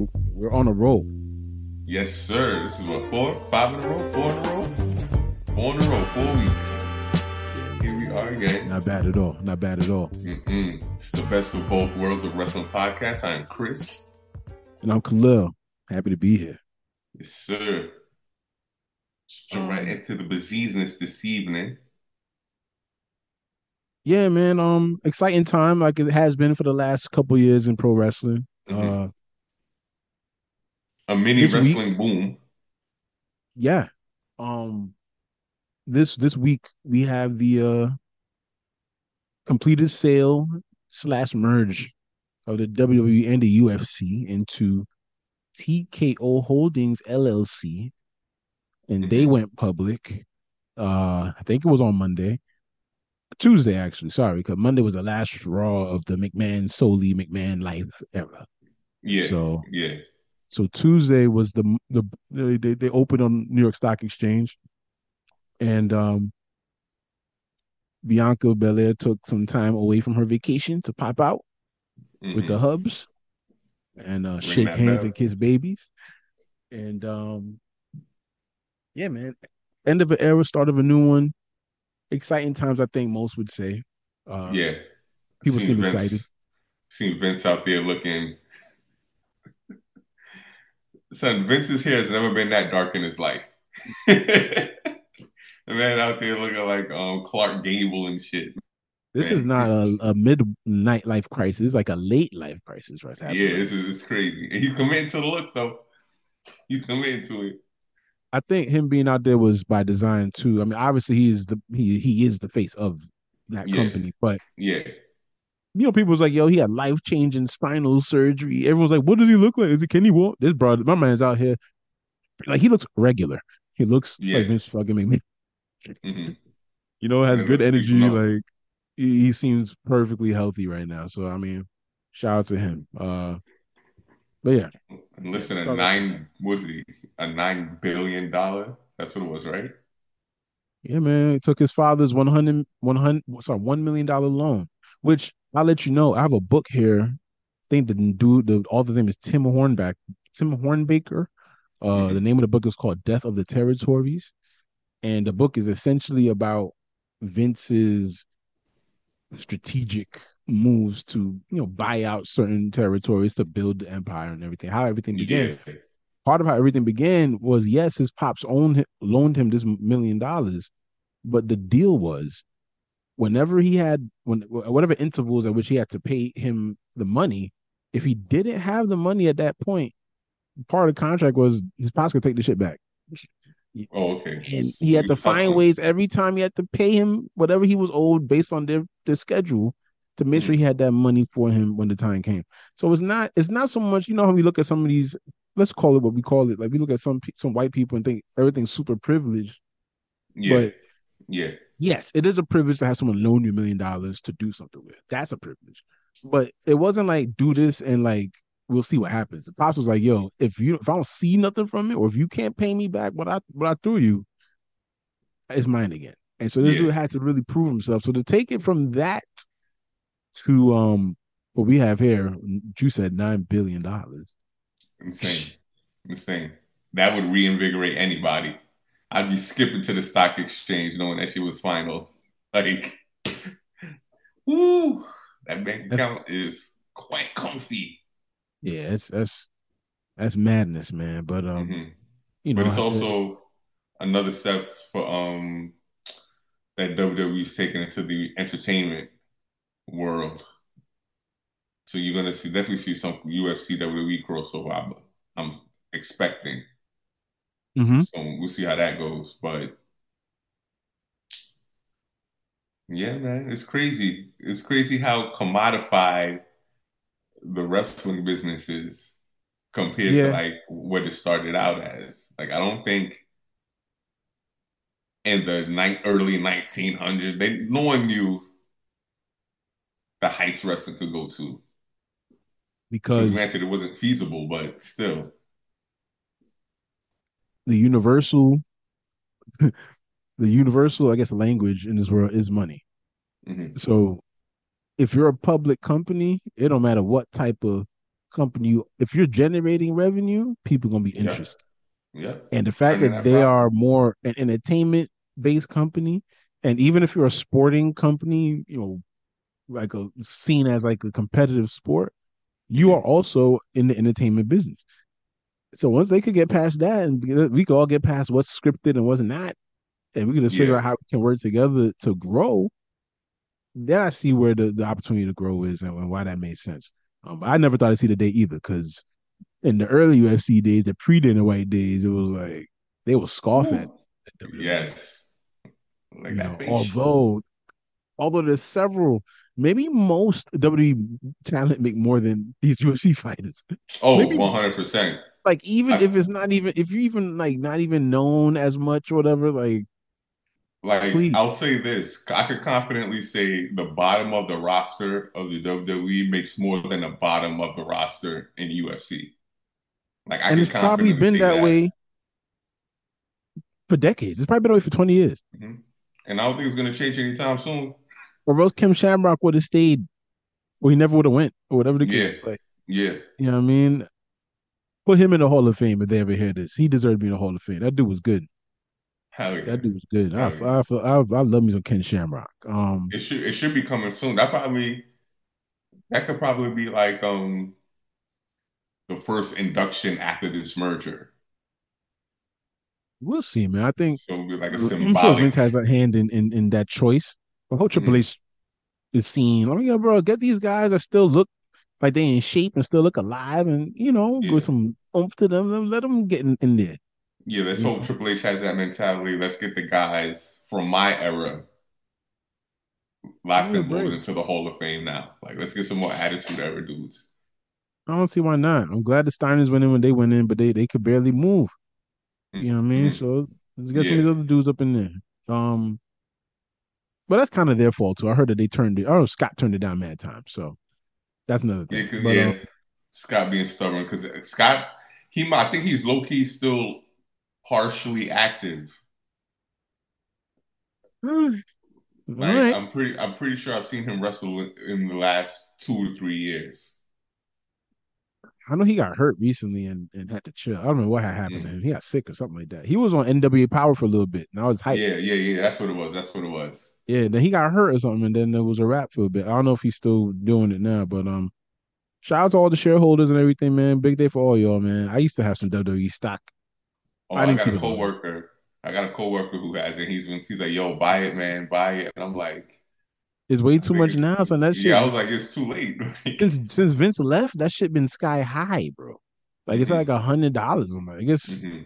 We're on a roll. Yes, sir. This is what four, five in a row, four in a row, four in a row, four weeks. Here we are again. Not bad at all. Not bad at all. Mm-mm. It's the best of both worlds of wrestling podcast. I am Chris. And I'm Khalil. Happy to be here. Yes, sir. Let's jump right into the business this evening. Yeah, man. Um, exciting time like it has been for the last couple years in pro wrestling. Mhm. Uh, A mini This week- wrestling boom. yeah. Um, this this week we have the uh completed sale slash merge of the WWE and the UFC into TKO Holdings LLC, and they Mhm. went public. Uh, I think it was on Monday, Tuesday actually. Sorry, because Monday was the last Raw of the McMahon solely McMahon life era. Yeah. So yeah. So Tuesday was the the they they, opened on New York Stock Exchange, and um, Bianca Belair took some time away from her vacation to pop out with the Mhm. hubs and uh, shake hands bell. and kiss babies, and um, yeah, man, end of an era, start of a new one. Exciting times, I think most would say. Uh, yeah. people seem Vince- excited. Seen Vince out there looking. Son, Vince's hair has never been that dark in his life. the man out there looking like um Clark Gable and shit. This man. is not a, a midnight life crisis; it's like a late life crisis, right? Yeah, it's, it's crazy. And he's committing to the look though. He's committing to it. I think him being out there was by design too. I mean, obviously he is the he he is the face of that Yeah. company, but Yeah. You know, people was like, "Yo, he had life changing spinal surgery." Everyone's like, "What does he look like? Is it can he walk?" This brother, my man's out here, like he looks regular. He looks Yeah. like Vince fucking McMahon. hmm You know, has good energy. Like he, he seems perfectly healthy right now. So I mean, shout out to him. Uh, but yeah, listen, a nine was he a nine billion dollar? That's what it was, right? Yeah, man. He took his father's 100, 100 sorry, one million dollar loan, which I'll let you know. I have a book here. I think the dude, the author's name is Tim Hornback, Tim Hornbaker. Uh, Mhm. the name of the book is called Death of the Territories. And the book is essentially about Vince's strategic moves to, you know, buy out certain territories to build the empire and everything, how everything began Yeah. part of how everything began was yes, his pops owned loaned him this million dollars, but the deal was whenever he had when whatever intervals at which he had to pay him the money, if he didn't have the money at that point, part of the contract was his pops could take the shit back. Oh, okay. And he had to find ways every time he had to pay him whatever he was owed based on their, their schedule to make sure he had that money for him when the time came. So it's not it's not so much you know how we look at some of these let's call it what we call it like we look at some some white people and think everything's super privileged. Yeah. But yeah. Yes, it is a privilege to have someone loan you a million dollars to do something with. That's a privilege. But it wasn't like do this and like we'll see what happens. The pops was like, yo, if you if I don't see nothing from it, or if you can't pay me back what I what I threw you, it's mine again. And so this Yeah. dude had to really prove himself. So to take it from that to um what we have here, you said nine billion dollars. Insane. Insane. That would reinvigorate anybody. I'd be skipping to the stock exchange knowing that she was final. Like, woo, that bank account is quite comfy. Yeah, it's that's that's madness, man. But um, Mhm. you know, But it's also another step for um that WWE's taken into the entertainment world. So you're gonna see definitely see some UFC WWE crossover. I'm, I'm expecting. Mhm. So we'll see how that goes. But yeah, man, it's crazy. It's crazy how commodified the wrestling business is compared Yeah. to like what it started out as. Like I don't think in the ni- early 1900s, they no one knew the heights wrestling could go to. because Because granted, it wasn't feasible, but still. The universal the universal i guess language in this world is money Mhm. so if you're a public company it don't matter what type of company, you if you're generating revenue, people are gonna be interested. Yeah. And the fact Turning that that they profit. are more an entertainment based company, and even if you're a sporting company, you know, like a seen as like a competitive sport, you are hmm also in the entertainment business. So once they could get past that, and we could all get past what's scripted and what's not, and we can just figure out how we can work together to grow, then I see where the, the opportunity to grow is and, and why that made sense. Um, I never thought I'd see the day either because in the early UFC days, the pre Dana White days, it was like they were scoffing. at Yes. Like that know, although although there's several, maybe most WWE talent make more than these UFC fighters. Oh, maybe 100%. Like even I if it's not even if you're even like not even known as much or whatever, like like please. I'll say this. I could confidently say the bottom of the roster of the WWE makes more than the bottom of the roster in UFC. Like I And it's probably been that that. way for decades. It's probably been that way for 20 years. hmm And I don't think it's gonna change anytime soon. Or else Ken Shamrock would have stayed, or he never would have went, or whatever the Yeah. case. Like, Yeah. you know what I mean? Put him in the Hall of Fame if they ever hear this. He deserved to be in the Hall of Fame. That dude was good. Hell yeah. That dude was good. I yeah. I, I, I love me some Ken Shamrock. Um, It should it should be coming soon. That probably that could probably be like um the first induction after this merger. we'll see, man. I think So it'll be like a I'm sure. Vince has a hand in in, in that choice. But whole Triple Mhm. H is seen. Like, yeah, bro, get these guys that still look like they in shape and still look alive, and you know, Yeah. with some oomph to them. Let them get in, in there. Yeah, let's You hope Triple H has that mentality. Let's get the guys from my era locked yeah, and great. into the Hall of Fame now. Like, let's get some more attitude era dudes. I don't see why not. I'm glad the Steiners went in when they went in, but they they could barely move. You know what I mean? Mm-hmm. So let's get some of these other dudes up in there. Um, but that's kind of their fault too. I heard that they turned it. Oh, Scott turned it down mad time. So that's another thing. because But yeah, um, Scott being stubborn. Because Scott, he, might- I think he's low key still partially active. Like, right. I'm pretty, I'm pretty sure I've seen him wrestle in, in the last two to three years. I know he got hurt recently and, and had to chill. I don't know what had happened to Mm. him. He got sick or something like that. He was on NWA Power for a little bit. Now it's hype. Yeah, yeah, yeah. That's what it was. That's what it was. Yeah, then he got hurt or something, and then there was a wrap for a bit. I don't know if he's still doing it now, but um, shout out to all the shareholders and everything, man. Big day for all y'all, man. I used to have some WWE stock. Oh, I I got a it coworker. I got a coworker who has it. He's been, he's like, "Yo, buy it, man, buy it." And I'm like, It's way too much now, so that shit yeah. I was like, it's too late. since since Vince left, that shit been sky high, bro. Like it's like a hundred dollars. I'm like, I guess hmm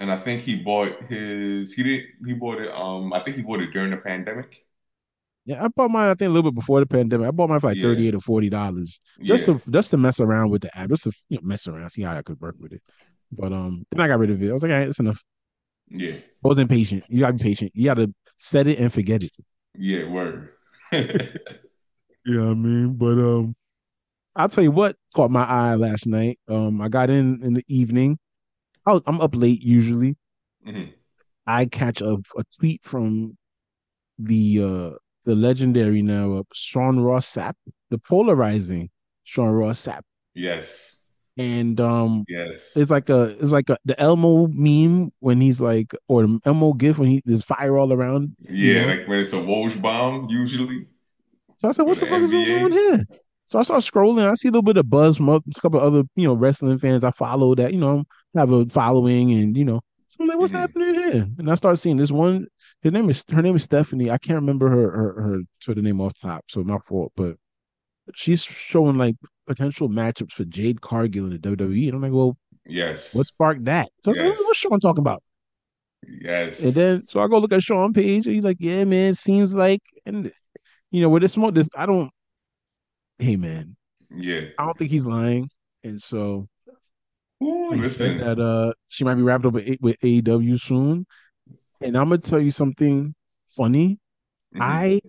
And I think he bought his. He did. He bought it. Um, I think he bought it during the pandemic. yeah, I bought mine. I think a little bit before the pandemic. I bought mine for like thirty Yeah, eight or forty dollars, just yeah, to just to mess around with the app, just to you know, mess around, see how I could work with it. But um, then I got rid of it. I was like, all right, that's enough. yeah, I was impatient. You gotta be patient. You gotta set it and forget it. yeah. Word. You know what I mean? But um, I'll tell you what caught my eye last night. Um, I got in in the evening. I was, I'm up late usually. hmm I catch a, a tweet from the uh the legendary now uh, Sean Ross Sapp, the polarizing Sean Ross Sapp, Yes, and um, yes it's like a it's like a the Elmo meme when he's like or the Elmo gif when he there's fire all around, you Yeah, know. like when it's a Woj bomb usually So I said, what the the fuck is going on here? So I start scrolling. I see a little bit of buzz from a couple of other, you know, wrestling fans I follow that, you know, have a following and, you know, so I'm like, what's hmm happening here? And I start seeing this one. Her name is her name is Stephanie. I can't remember her her, her Twitter name off top, so my fault. But she's showing like potential matchups for Jade Cargill in the WWE. And I'm like, well, yes, what sparked that? So was like, what's Sean talking about? Yes. And then so I go look at Sean page, and he's like, yeah, man, seems like, and you know, with this smoke, this I don't. Hey, man, Yeah. I don't think he's lying. And so Ooh, listen. that uh she might be wrapped up with, with AEW soon. And I'm gonna tell you something funny. hmm I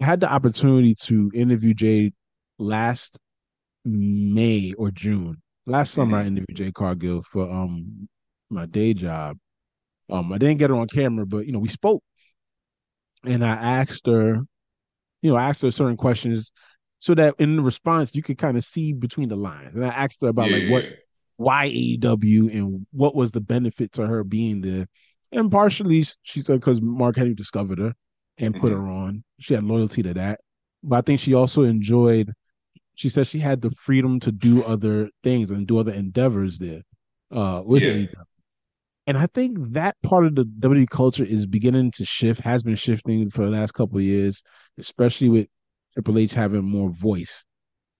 had the opportunity to interview Jade last May or June. Last summer I hmm interviewed Jade Cargill for um my day job. Um I didn't get her on camera, but you know, we spoke and I asked her, you know, I asked her certain questions so that in response you could kind of see between the lines. And I asked her about like what Yeah. why AEW and what was the benefit to her being there. And partially she said because Mark Henry discovered her and put hmm her on. She had loyalty to that. But I think she also enjoyed she said she had the freedom to do other things and do other endeavors there uh with Yeah. AEW. And I think that part of the WWE culture is beginning to shift, has been shifting for the last couple of years, especially with Triple H having more voice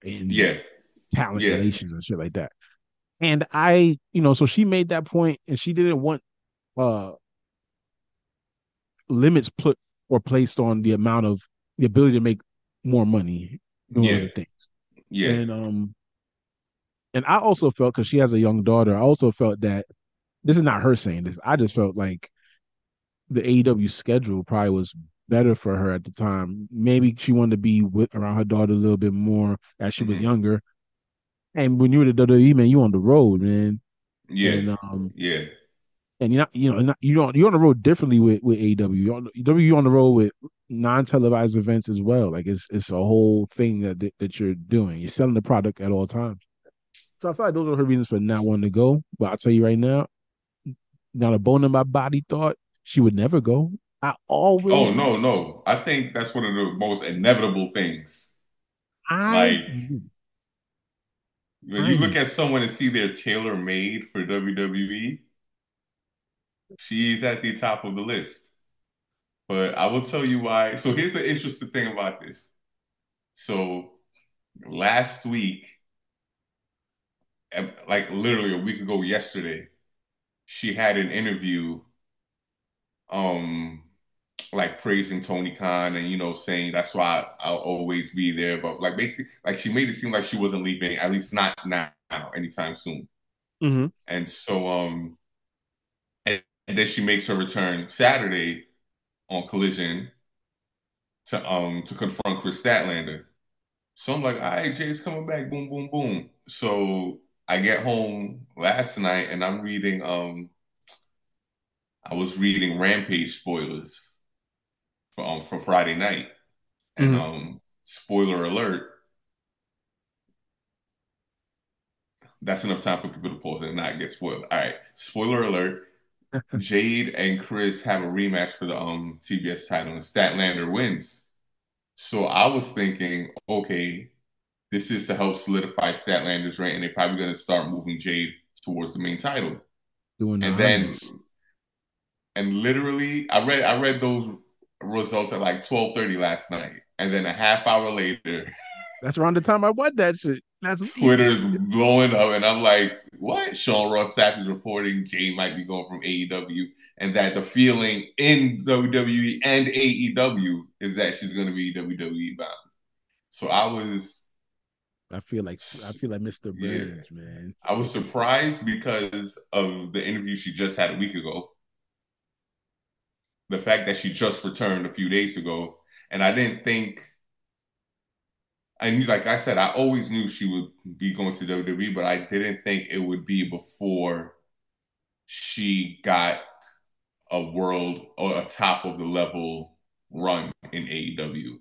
in Yeah. talent Yeah. relations and shit like that. And I, you know, so she made that point and she didn't want uh limits put or placed on the amount of the ability to make more money doing Yeah. other things. Yeah. And um and I also felt because she has a young daughter, I also felt that this is not her saying this. I just felt like the AEW schedule probably was better for her at the time. Maybe she wanted to be with around her daughter a little bit more as she was hmm younger. And when you were the WWE man, you on the road, man. Yeah. And um Yeah. And you're not, you know, not, you don't you're on the road differently with with AEW. You're on, you're on the road with non-televised events as well. Like it's it's a whole thing that that, that you're doing. You're selling the product at all times. So I feel like those are her reasons for not wanting to go. But I'll tell you right now, not a bone in my body thought she would never go. I always Oh no, no. I think that's one of the most inevitable things. I Like when I you look at someone and see they're tailor made for WWE, she's at the top of the list. But I will tell you why. So here's the interesting thing about this. So last week, like literally a week ago yesterday, she had an interview um like praising Tony Khan and you know saying that's why I'll always be there. But like basically like she made it seem like she wasn't leaving, at least not now, anytime soon. mm-hmm. And so um and, then she makes her return Saturday on Collision to um to confront Kris Statlander. So I'm like, all right, Jay's coming back, boom, boom, boom. So I get home last night and I'm reading um I was reading Rampage spoilers for um for Friday night. And Mm-hmm. um spoiler alert, that's enough time for people to pause and not get spoiled. All right, spoiler alert. Jade and Kris have a rematch for the um TBS title and Statlander wins. So I was thinking, okay, this is to help solidify Statlander's reign, and they're probably going to start moving Jade towards the main title. doing And then, and literally, I read I read those results at like twelve thirty last night, and then a half hour later, That's around the time I watched that shit. That's Twitter's blowing up, and I'm like, what? Sean Ross Sapp is reporting Jay might be going from AEW, and that the feeling in WWE and AEW is that she's going to be WWE bound. So I was I feel like I feel like Mr. Yeah. Man. I was surprised because of the interview she just had a week ago. The fact that she just returned a few days ago, and I didn't think. I knew, like I said, I always knew she would be going to WWE, but I didn't think it would be before she got a world or a top of the level run in AEW.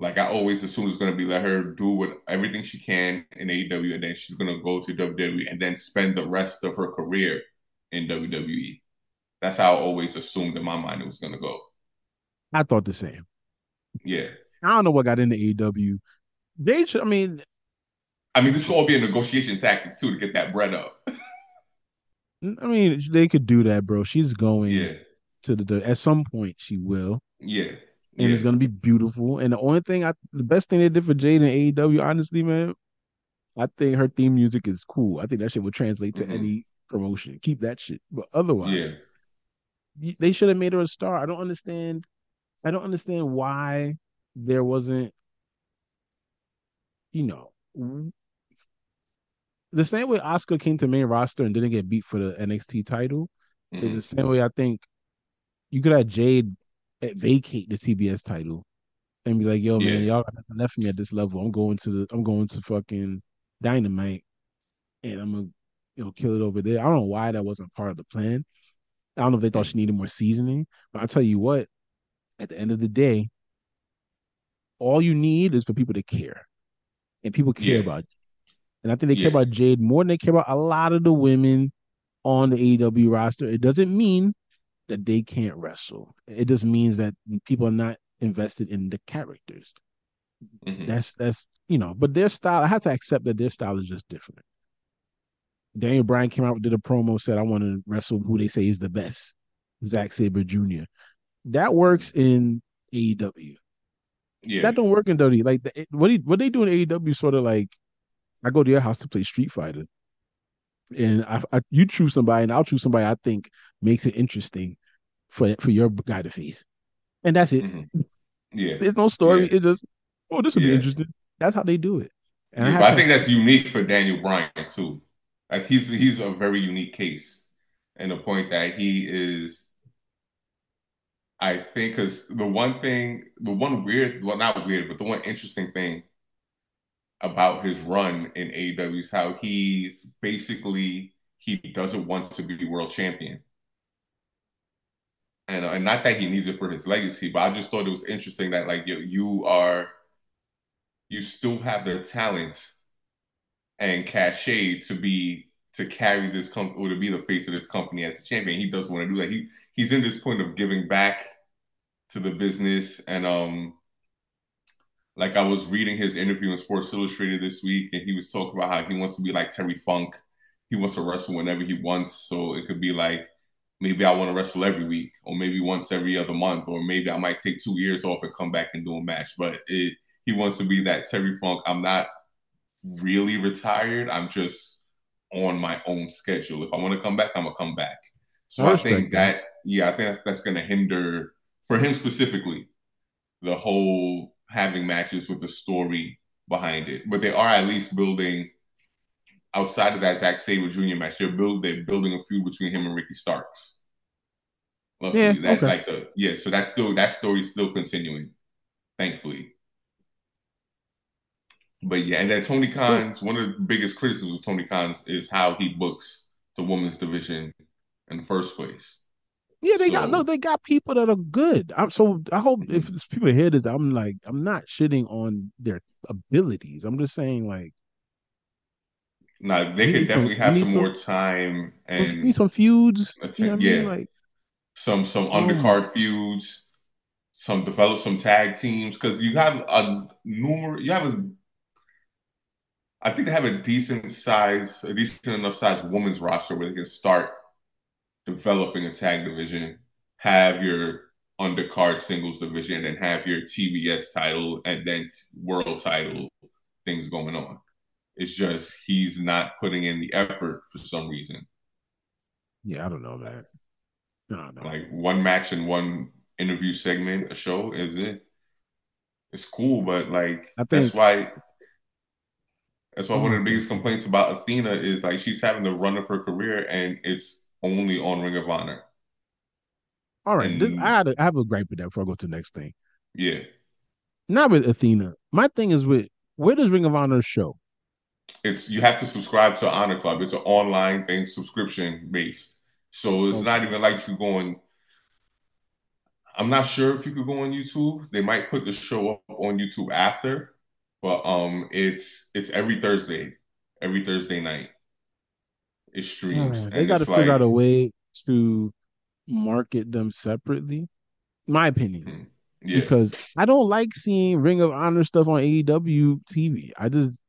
Like I always assumed it's going to be let her do what everything she can in AEW, and then she's going to go to WWE and then spend the rest of her career in WWE. That's how I always assumed in my mind it was going to go. I thought the same. Yeah. I don't know what got into AEW. They should, I mean, I mean, this could all be a negotiation tactic too to get that bread up. I mean, they could do that, bro. She's going Yeah. to the at some point she will. Yeah. And yeah. it's gonna be beautiful. And the only thing I the best thing they did for Jade and AEW, honestly, man, I think her theme music is cool. I think that shit would translate to Mhm. any promotion. Keep that shit. But otherwise, Yeah. they should have made her a star. I don't understand. I don't understand why there wasn't, you know, the same way Asuka came to main roster and didn't get beat for the NXT title is Mhm. the same way I think you could have Jade eh, vacate the TBS title and be like, "Yo, man, y'all got nothing left for me at this level. I'm going to the, I'm going to fucking Dynamite, and I'm gonna, you know, kill it over there." I don't know why that wasn't part of the plan. I don't know if they thought she needed more seasoning, but I'll tell you what, at the end of the day, all you need is for people to care. And people care Yeah. about. And I think they care about Jade more than they care about a lot of the women on the AEW roster. It doesn't mean that they can't wrestle. It just means that people are not invested in the characters. Mhm. That's that's you know, but their style. I have to accept that their style is just different. Daniel Bryan came out did a promo said I want to wrestle who they say is the best, Zack Sabre Jr. That works in AEW. Yeah. That don't work in WWE. Like the, what he, what they do in AEW, sort of like I go to your house to play Street Fighter, and I, I you choose somebody, and I'll choose somebody I think makes it interesting for for your guy to face, and that's it. Mhm. Yeah. There's no story. Yeah. It's just oh, this will be interesting. That's how they do it. And Yeah, but I think that's unique for Daniel Bryan too. Like he's he's a very unique case, and the point that he is, I think, because the one thing, the one weird, well, not weird, but the one interesting thing about his run in AEW is how he's basically he doesn't want to be world champion. And, and not that he needs it for his legacy, but I just thought it was interesting that like you you are you still have the talent and cachet to be to carry this company or to be the face of this company as a champion. He doesn't want to do that. He he's in this point of giving back to the business and um like I was reading his interview in Sports Illustrated this week and he was talking about how he wants to be like Terry Funk. He wants to wrestle whenever he wants. So it could be like maybe I want to wrestle every week or maybe once every other month or maybe I might take two years off and come back and do a match. But it he wants to be that Terry Funk. I'm not really retired. I'm just on my own schedule. If I want to come back, I'm gonna come back. So I I, think that. that. yeah, I think that's that's gonna hinder for him specifically the whole having matches with the story behind it. But they are at least building outside of that Zack Sabre Jr. match. They're build they're building a feud between him and Ricky Starks. Luckily, Yeah, that okay. like the yeah, so that's still that story's still continuing, thankfully. But yeah, and then Tony Khan's one of the biggest criticisms of Tony Khan's is how he books the women's division in the first place. Yeah, they got no, they got people that are good. I'm so I hope if Mhm. people hear this, I'm like, I'm not shitting on their abilities. I'm just saying like Now they We could need some- definitely have some some- more time and need some feuds. You know what I mean? yeah. Like some some undercard feuds, some develop some tag teams because you have a numerous you have a I think they have a decent size, a decent enough size women's roster where they can start developing a tag division, have your undercard singles division, and have your TBS title and then world title things going on. It's just he's not putting in the effort for some reason. yeah, I don't know, that. I don't. Like one match and one interview segment, a show, is it? It's cool, but like I that's why that's why one of the mm-hmm. biggest complaints about Athena is like she's having the run of her career and it's only on Ring of Honor. All right, this, I, had a, I have a gripe with that before I go to the next thing. Yeah. Not with Athena. My thing is with where does Ring of Honor show? It's you have to subscribe to Honor Club. It's an online thing, subscription based. So it's Okay. not even like you go on I'm not sure if you could go on YouTube. They might put the show up on YouTube after, but um it's it's every Thursday. Every Thursday night. It streams. they got to figure out a way to market them separately. My opinion. Mhm. Yeah. because I don't like seeing Ring of Honor stuff on AEW TV. I just,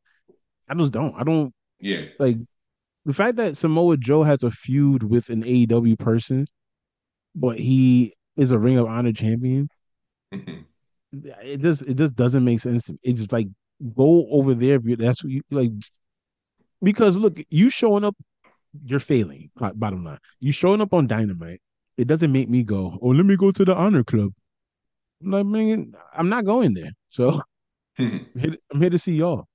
I just don't. I don't Yeah. like the fact that Samoa Joe has a feud with an AEW person, but he is a Ring of Honor champion. Mhm. It just, it just doesn't make sense. It's just like go over there if you that's what you like. Because look, you showing up, you're failing. Bottom line, you showing up on Dynamite. It doesn't make me go. Oh, let me go to the Honor Club. I'm like, man, I'm not going there. So hmm. I'm here, I'm here to see y'all.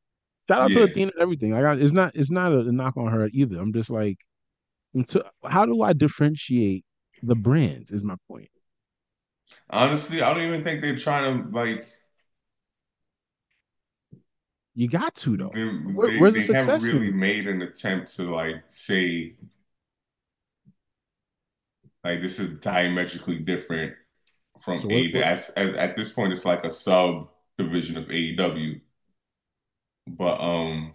Shout out to Athena and everything. I got it's not it's not a, knock on her either. I'm just like, until, how do I differentiate the brands? Is my point. Honestly, I don't even think they're trying to like You got to though. they, Where- they, where's the they haven't in really made an attempt to like say like this is diametrically different from So AEW. As, as, at this point, it's like a sub division of AEW. But um,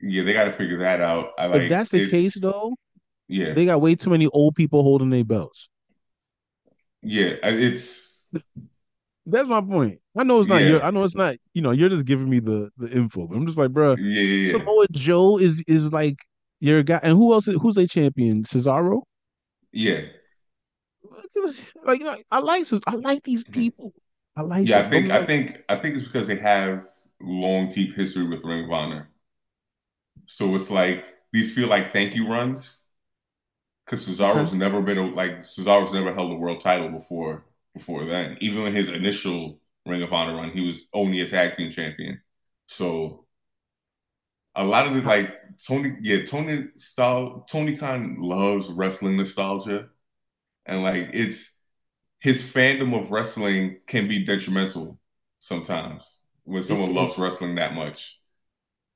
yeah, they got to figure that out. I If like that's the case, though, yeah, they got way too many old people holding their belts. yeah, it's That's my point. I know it's not yeah, your. I know it's not. You know, you're just giving me the the info. But I'm just like, bro, yeah. Samoa Joe is is like your guy, and who else? Is, who's a champion? Cesaro. yeah. Like, I like I like these Mhm. people. I like Yeah, them. I think I think I think it's because they have long, deep history with Ring of Honor. So it's like these feel like thank you runs because okay, Cesaro's never been a, like Cesaro's never held a world title before before then. Even in his initial Ring of Honor run, he was only a tag team champion. So a lot of the like Tony, yeah, Tony style Tony Khan loves wrestling nostalgia, and like it's his fandom of wrestling can be detrimental sometimes when someone it, loves wrestling that much.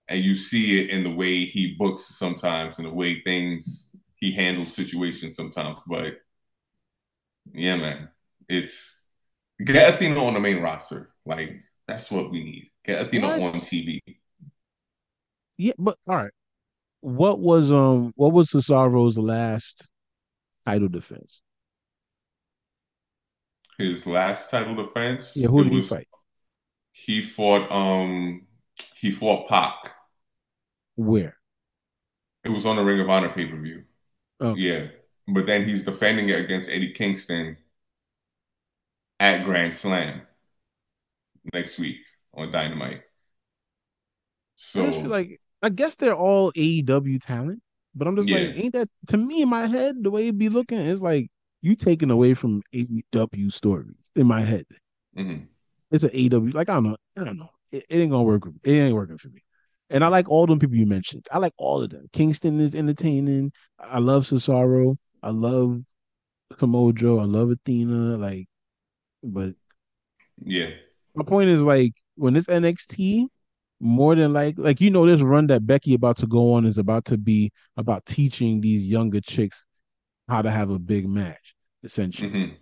And you see it in the way he books sometimes and the way things he handles situations sometimes. But yeah, man, it's get Athena on the main roster. Like that's what we need. Get Athena what? on TV. Yeah, but all right. What was um what was Cesaro's last title defense? His last title defense? Yeah, who did he fight? he fought um he fought Pac. Where? It was on the Ring of Honor pay per view. Okay. Yeah, but then he's defending it against Eddie Kingston at Grand Slam next week on Dynamite. I So like I guess they're all AEW talent, but I'm just like, ain't that to me in my head the way it be looking is like you taking away from AEW stories in my head. hmm It's an AEW like I don't know, I don't know. It, it ain't gonna work. It ain't working for me. And I like all them people you mentioned. I like all of them. Kingston is entertaining. I love Cesaro. I love Samoa Joe. I love Athena. Like, but yeah, my point is like when it's NXT, more than like like you know this run that Becky about to go on is about to be about teaching these younger chicks how to have a big match essentially hmm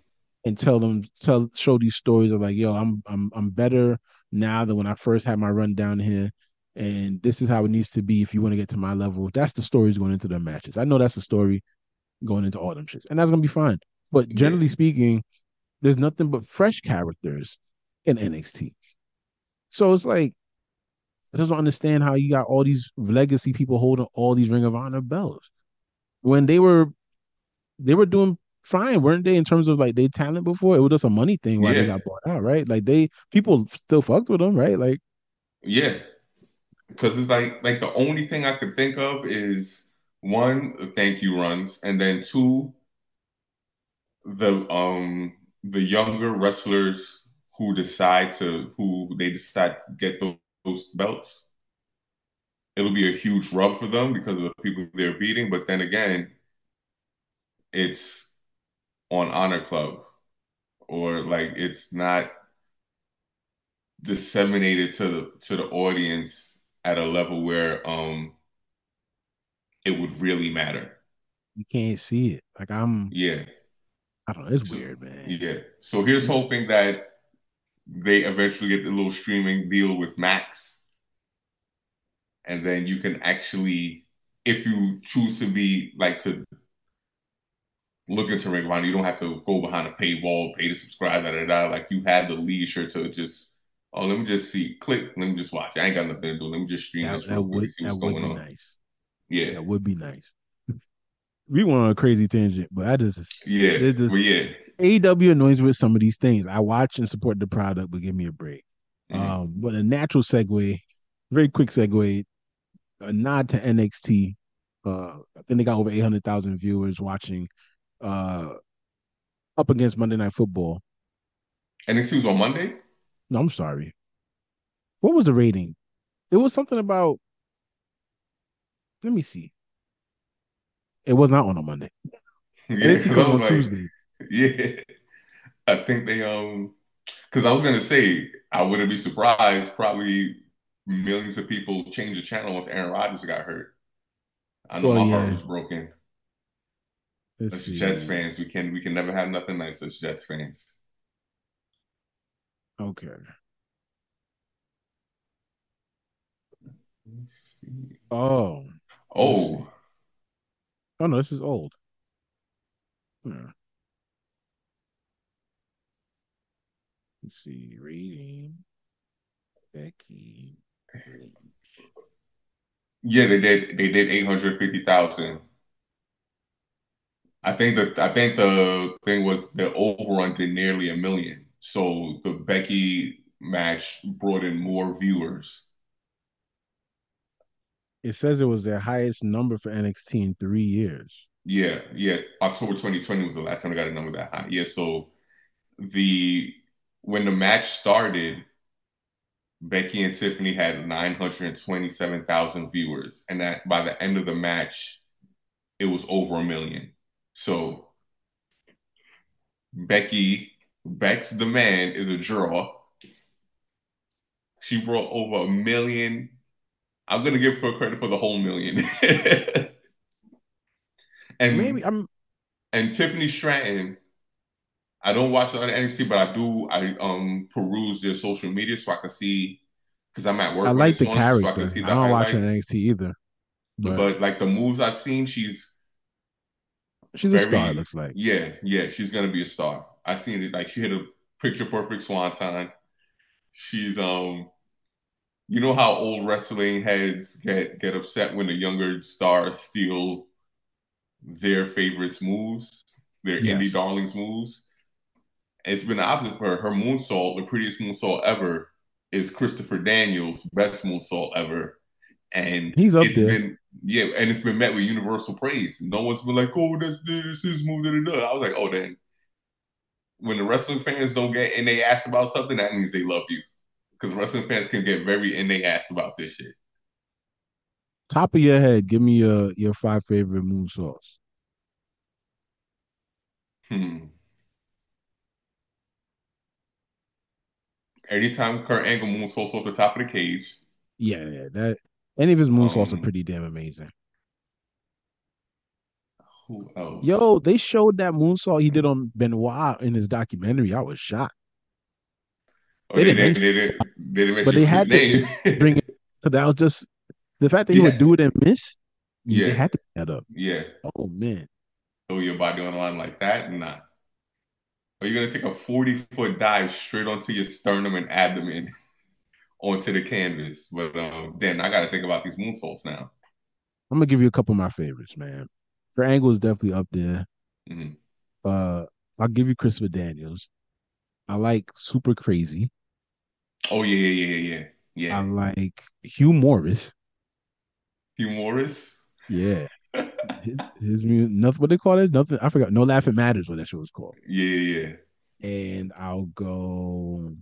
and tell them tell show these stories of like yo I'm I'm I'm better now than when I first had my run down here and this is how it needs to be if you want to get to my level. That's the stories going into the matches. I know that's the story going into all them shits and that's gonna be fine. But yeah, generally speaking there's nothing but fresh characters in NXT so it's like I just don't understand how you got all these legacy people holding all these Ring of Honor belts when they were they were doing fine, weren't they? In terms of like their talent before, it was just a money thing why they got bought out, right? Like they people still fucked with them, right? Like yeah. Because it's like like the only thing I could think of is one, the thank you runs, and then two, the um the younger wrestlers who decide to who they decide to get those, those belts. It'll be a huge rub for them because of the people they're beating. But then again, it's on Honor Club or like it's not disseminated to the to the audience at a level where um it would really matter. you can't see it. Like I'm, Yeah. I don't know. It's weird, man. yeah. So here's hoping that they eventually get the little streaming deal with Max, and then you can actually, if you choose to be like to look into Ring of Honor, you don't have to go behind a paywall, pay to subscribe, da da da. Like you have the leisure to just, oh, let me just see, click, let me just watch. I ain't got nothing to do. Let me just stream that this that real quick and would see that what's would be on. nice. Yeah. That would be nice. We went on a crazy tangent, but I just Yeah. it just yeah. AEW annoys me with some of these things. I watch and support the product, but give me a break. Mhm. Um, but a natural segue, very quick segue, a nod to NXT. Uh, I think they got over eight hundred thousand viewers watching. Uh, up against Monday Night Football. NXT was on Monday? No, I'm sorry. What was the rating? It was something about. Let me see. It was not on a Monday. Yeah, NXT because I comes was on like, Tuesday. yeah. I think they um because I was gonna say I wouldn't be surprised. Probably millions of people changed the channel once Aaron Rodgers got hurt. I know Well, my heart yeah. was broken. Let's Jets see. fans, we can we can never have nothing nice as Jets fans. Okay. Oh, let's see. Oh. Oh no, this is old. Hmm. Let's see. Rating Becky yeah, they did. They did eight hundred fifty thousand. I think that I think the thing was the overrun did nearly a million. So the Becky match brought in more viewers. It says it was their highest number for NXT in three years. Yeah, yeah. October 2020 was the last time I got a number that high. Yeah, so the when the match started, Becky and Tiffany had 927,000 viewers, and that by the end of the match, it was over a million. So Becky, Beck's demand is a draw. She brought over a million. I'm gonna give her credit for the whole million. and Maybe I'm. and Tiffany Stratton, I don't watch a lot of NXT, but I do. I um peruse their social media so I can see because I'm at work I like the on, so I character. I don't watch her. NXT either, but But like the moves I've seen, she's she's a star. It looks like. yeah, yeah, she's gonna be a star. I seen it like she hit a picture perfect swanton. She's um you know how old wrestling heads get get upset when the younger stars steal their favorites moves, their indie darlings moves. It's been the opposite for her. Her moonsault, the prettiest moonsault ever, is Christopher Daniels' best moonsault ever. And he's up it's there. been yeah, and it's been met with universal praise. No one's been like, "Oh, that's this is move that it does." I was like, "Oh, then." When the wrestling fans don't get and they ask about something, that means they love you. Because wrestling fans can get very in they ass about this shit. Top of your head, give me your your five favorite moonsaults. Hmm. Anytime Kurt Angle moon moonsaults off the top of the cage, Yeah, yeah, that any of his moonsaults are um, pretty damn amazing. who else? Yo, they showed that moonsault he did on Benoit in his documentary. I was shocked. Oh, They didn't they didn't, they didn't but they had to bring it. So that was just the fact that he would do it and miss. Yeah, They yeah, had to that up. yeah. Oh man, Throw your body on the line like that? Nah. Are you gonna take a 40 foot dive straight onto your sternum and abdomen onto the canvas? But um, then I gotta think about these moonsaults now. I'm gonna give you a couple of my favorites, man. For Angle is definitely up there. hmm Uh, I'll give you Christopher Daniels. I like Super Crazy. Oh yeah, yeah, yeah, yeah, yeah. I like Hugh Morris. Hugh Morris. Yeah, his, his mu- nothing. What they call it? Nothing. I forgot. No Laughing Matters. What that show was called. Yeah, yeah, yeah. And I'll go.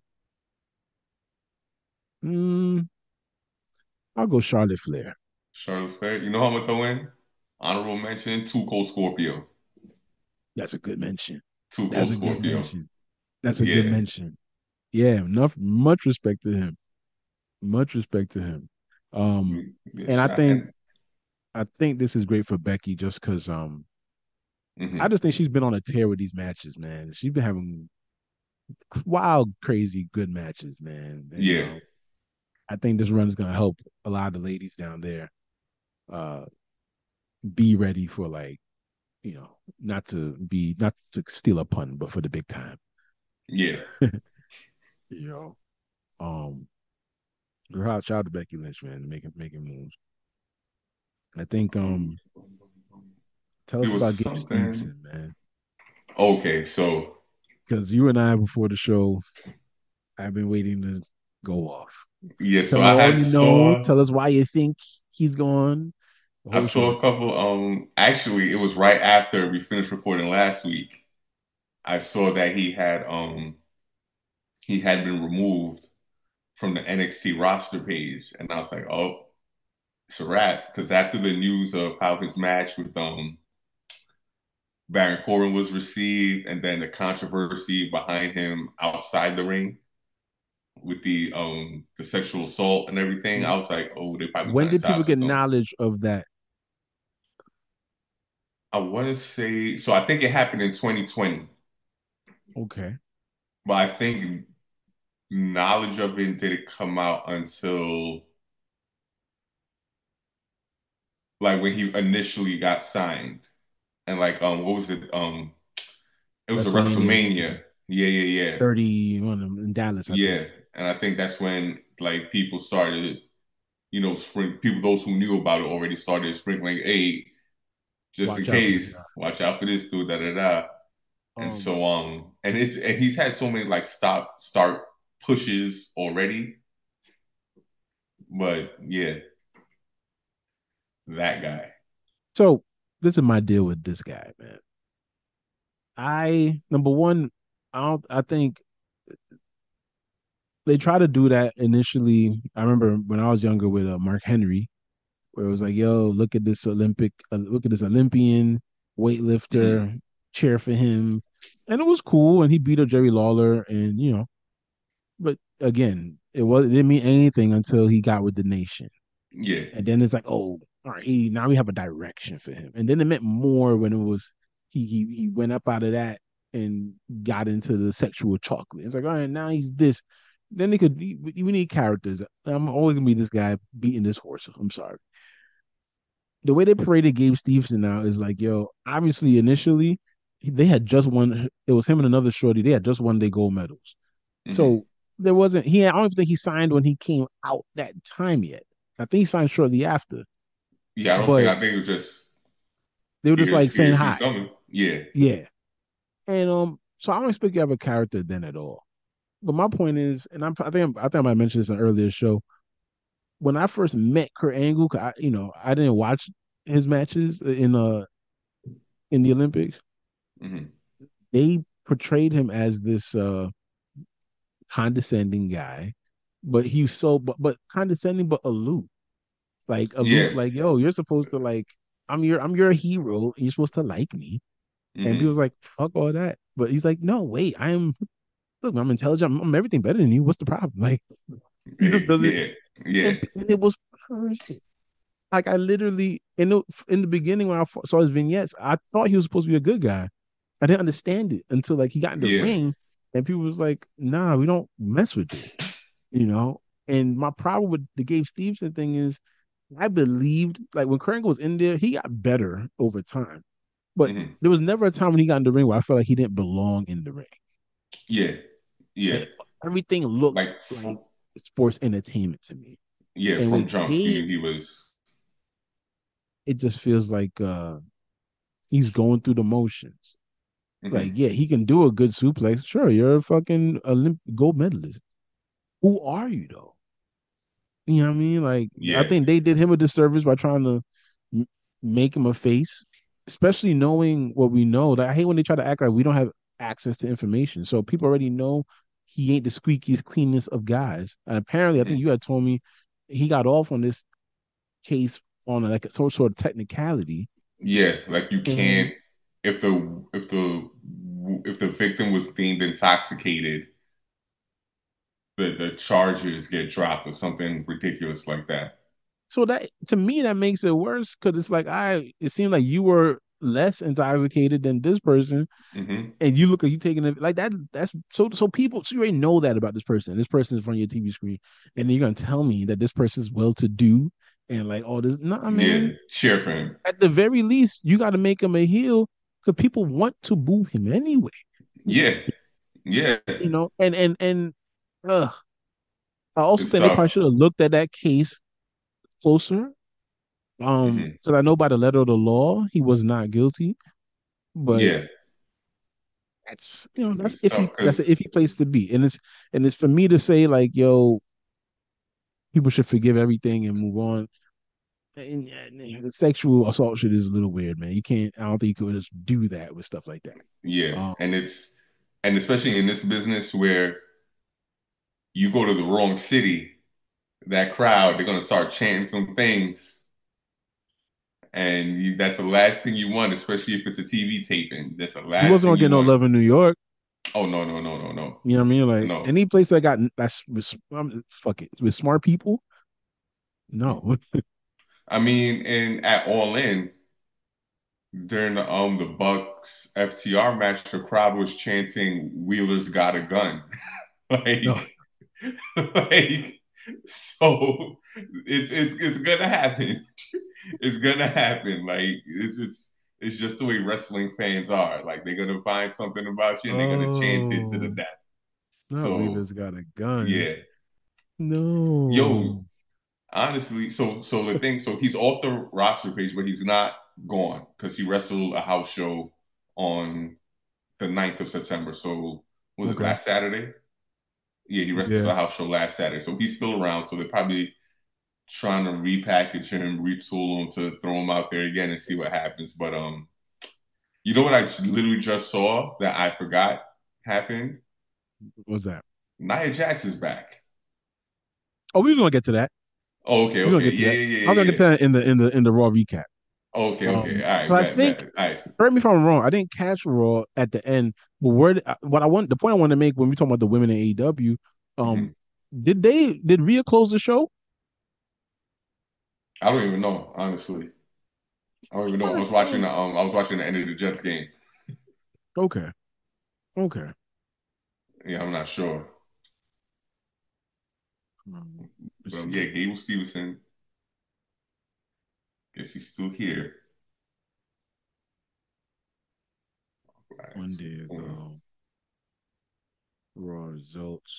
Mm, I'll go Charlotte Flair. Charlotte Flair. You know how I'm gonna throw in? Honorable mention, Too Cold Scorpio. That's a good mention. Too Cold Scorpio. mention. That's a good mention. Yeah, enough. Much respect to him. Much respect to him. Um, Yeah, and I think I think this is great for Becky just because um I mhm. just think she's been on a tear with these matches, man. She's been having wild, crazy good matches, man. And Yeah. um, I think this run is gonna help a lot of the ladies down there uh be ready for like, you know, not to be not to steal a pun, but for the big time. Yeah. You know. Um shout out to Becky Lynch, man, making making moves. I think Um, tell us about Gabe something. Stevenson, man. Okay, so Because you and I before the show, I've been waiting to go off. yeah, so I had you know. saw Tell us why you think he's gone. I saw show. a couple um actually it was right after we finished recording last week. I saw that he had um he had been removed from the NXT roster page and I was like, "Oh, it's a wrap." Because after the news of how his match with um Baron Corbin was received and then the controversy behind him outside the ring with the um the sexual assault and everything, I was like, "Oh, they probably When did people get them." knowledge of that? I want to say so. I think it happened in 2020, Okay. but I think knowledge of it didn't come out until like when he initially got signed, and like um, what was it? Um, it was a WrestleMania. Yeah, yeah, yeah. 31 in Dallas. I yeah, think. and I think that's when like people started, you know, spring people those who knew about it already started sprinkling, hey, just watch in case, watch out for this dude, da da da. And um, so um, and it's and he's had so many like stop start pushes already. But yeah, that guy. So this is my deal with this guy, man. I number one, I don't. I think they try to do that initially. I remember when I was younger with uh, Mark Henry, where it was like, "Yo, look at this Olympic, uh, look at this Olympian weightlifter, mm-hmm. cheer for him," and it was cool. And he beat up Jerry Lawler, and you know, but again, it was it didn't mean anything until he got with the nation. Yeah, and then it's like, oh, all right, he, now we have a direction for him, and then it meant more when it was he he he went up out of that and got into the sexual chocolate. It's like, all right, now he's this. Then they could we need characters. I'm always gonna be this guy beating this horse. I'm sorry. The way they paraded Gabe Stevenson now is like, yo, obviously initially they had just won. It was him and another shorty. They had just won their gold medals. Mm-hmm. So there wasn't. He I don't think he signed when he came out that time yet. I think he signed shortly after. Yeah, I don't but think. I think it was just they were just like saying hi. Yeah. Yeah. And um, so I don't expect you have a character then at all. But my point is, and I'm, I think I think I might mention this in an earlier show. When I first met Kurt Angle, I, you know, I didn't watch his matches in uh in the Olympics. Mm-hmm. They portrayed him as this uh condescending guy, but he's so but but condescending but aloof. Like aloof, yeah. like, yo, you're supposed to like I'm your I'm your hero, you're supposed to like me. Mm-hmm. And people's like, fuck all that. But he's like, no, wait, I'm look, I'm intelligent. I'm, I'm everything better than you. What's the problem? Like, he just doesn't. Yeah, yeah. And, and it was perfect. Like I literally in the in the beginning when I saw his vignettes, I thought he was supposed to be a good guy. I didn't understand it until like he got in the yeah. ring, and people was like, "Nah, we don't mess with this," you know. And my problem with the Gabe Stevenson thing is, I believed like when Kurt Angle was in there, he got better over time. But mm-hmm. there was never a time when he got in the ring where I felt like he didn't belong in the ring. Yeah, yeah. And everything looked like, like, sports entertainment to me. Yeah, and from jump, he, he was. It just feels like uh he's going through the motions. Mm-hmm. Like, yeah, he can do a good suplex. Sure, you're a fucking Olympic gold medalist. Who are you though? You know what I mean? Like, yeah. I think they did him a disservice by trying to m- make him a face especially knowing what we know. Like I hate when they try to act like we don't have access to information. So people already know he ain't the squeakiest cleanest of guys. And apparently, I think you had told me he got off on this case on a, like a sort sort of technicality. Yeah, like you can't. If the if the if the victim was deemed intoxicated, the the charges get dropped or something ridiculous like that. So that to me that makes it worse because it's like I it seemed like you were less intoxicated than this person, mm-hmm. and you look like you taking it like that. That's so so people so you already know that about this person. This person is in front of your TV screen, and you're gonna tell me that this person's well to do and like all this. No, I mean, yeah, cheer for him. At the very least, you got to make him a heel because people want to boo him anyway. Yeah, yeah. You know, and and and uh, I also it's think tough. they probably should have looked at that case closer. Um, mm-hmm. so I know by the letter of the law, he was not guilty. But yeah, that's you know that's if that's an iffy place to be, and it's and it's for me to say like yo, people should forgive everything and move on. And, and the sexual assault shit is a little weird, man. You can't. I don't think you could just do that with stuff like that. Yeah, um, and it's and especially in this business where you go to the wrong city that crowd, they're gonna start chanting some things, and you, that's the last thing you want, especially if it's a TV taping. That's the last. You wasn't gonna get no love in New York. Oh no no no no no. You know what I mean? Like no. any place that got that's um, fuck it with smart people. No. I mean, and at All In during the um the Bucks FTR match, the crowd was chanting "Wheeler's got a gun," like, no. like so it's it's it's gonna happen. it's gonna happen. Like it's it's it's just the way wrestling fans are. Like they're gonna find something about you and they're gonna chant it to the Oh, death. not So Rita's got a gun. yeah. No. Yo, No. Honestly, so so the thing, so he's off the roster page, but he's not gone because he wrestled a house show on the ninth of September. So was it last Saturday? Yeah, he wrestled Yeah. a house show last Saturday. So he's still around. So they're probably trying to repackage him, retool him to throw him out there again and see what happens. But um, you know what I literally just saw that I forgot happened? What was that? Nia Jax is back. Oh, we was gonna get to that. Oh, okay, We're gonna okay. get to Yeah, that. yeah, I'm gonna get to that in the in the in the raw recap. Okay, okay. Um, All right, but I think bet. All right. correct me if I'm wrong. I didn't catch Raw at the end. But where what I want the point I want to make when we talk about the women in AEW, um, Mhm. did they did Rhea close the show? I don't even know, honestly. I don't even know. I was watching the um, I was watching the end of the Jets game. okay, okay. Yeah, I'm not sure. But yeah, Gable Stevenson. Guess he's still here. Right, One day ago, Raw results.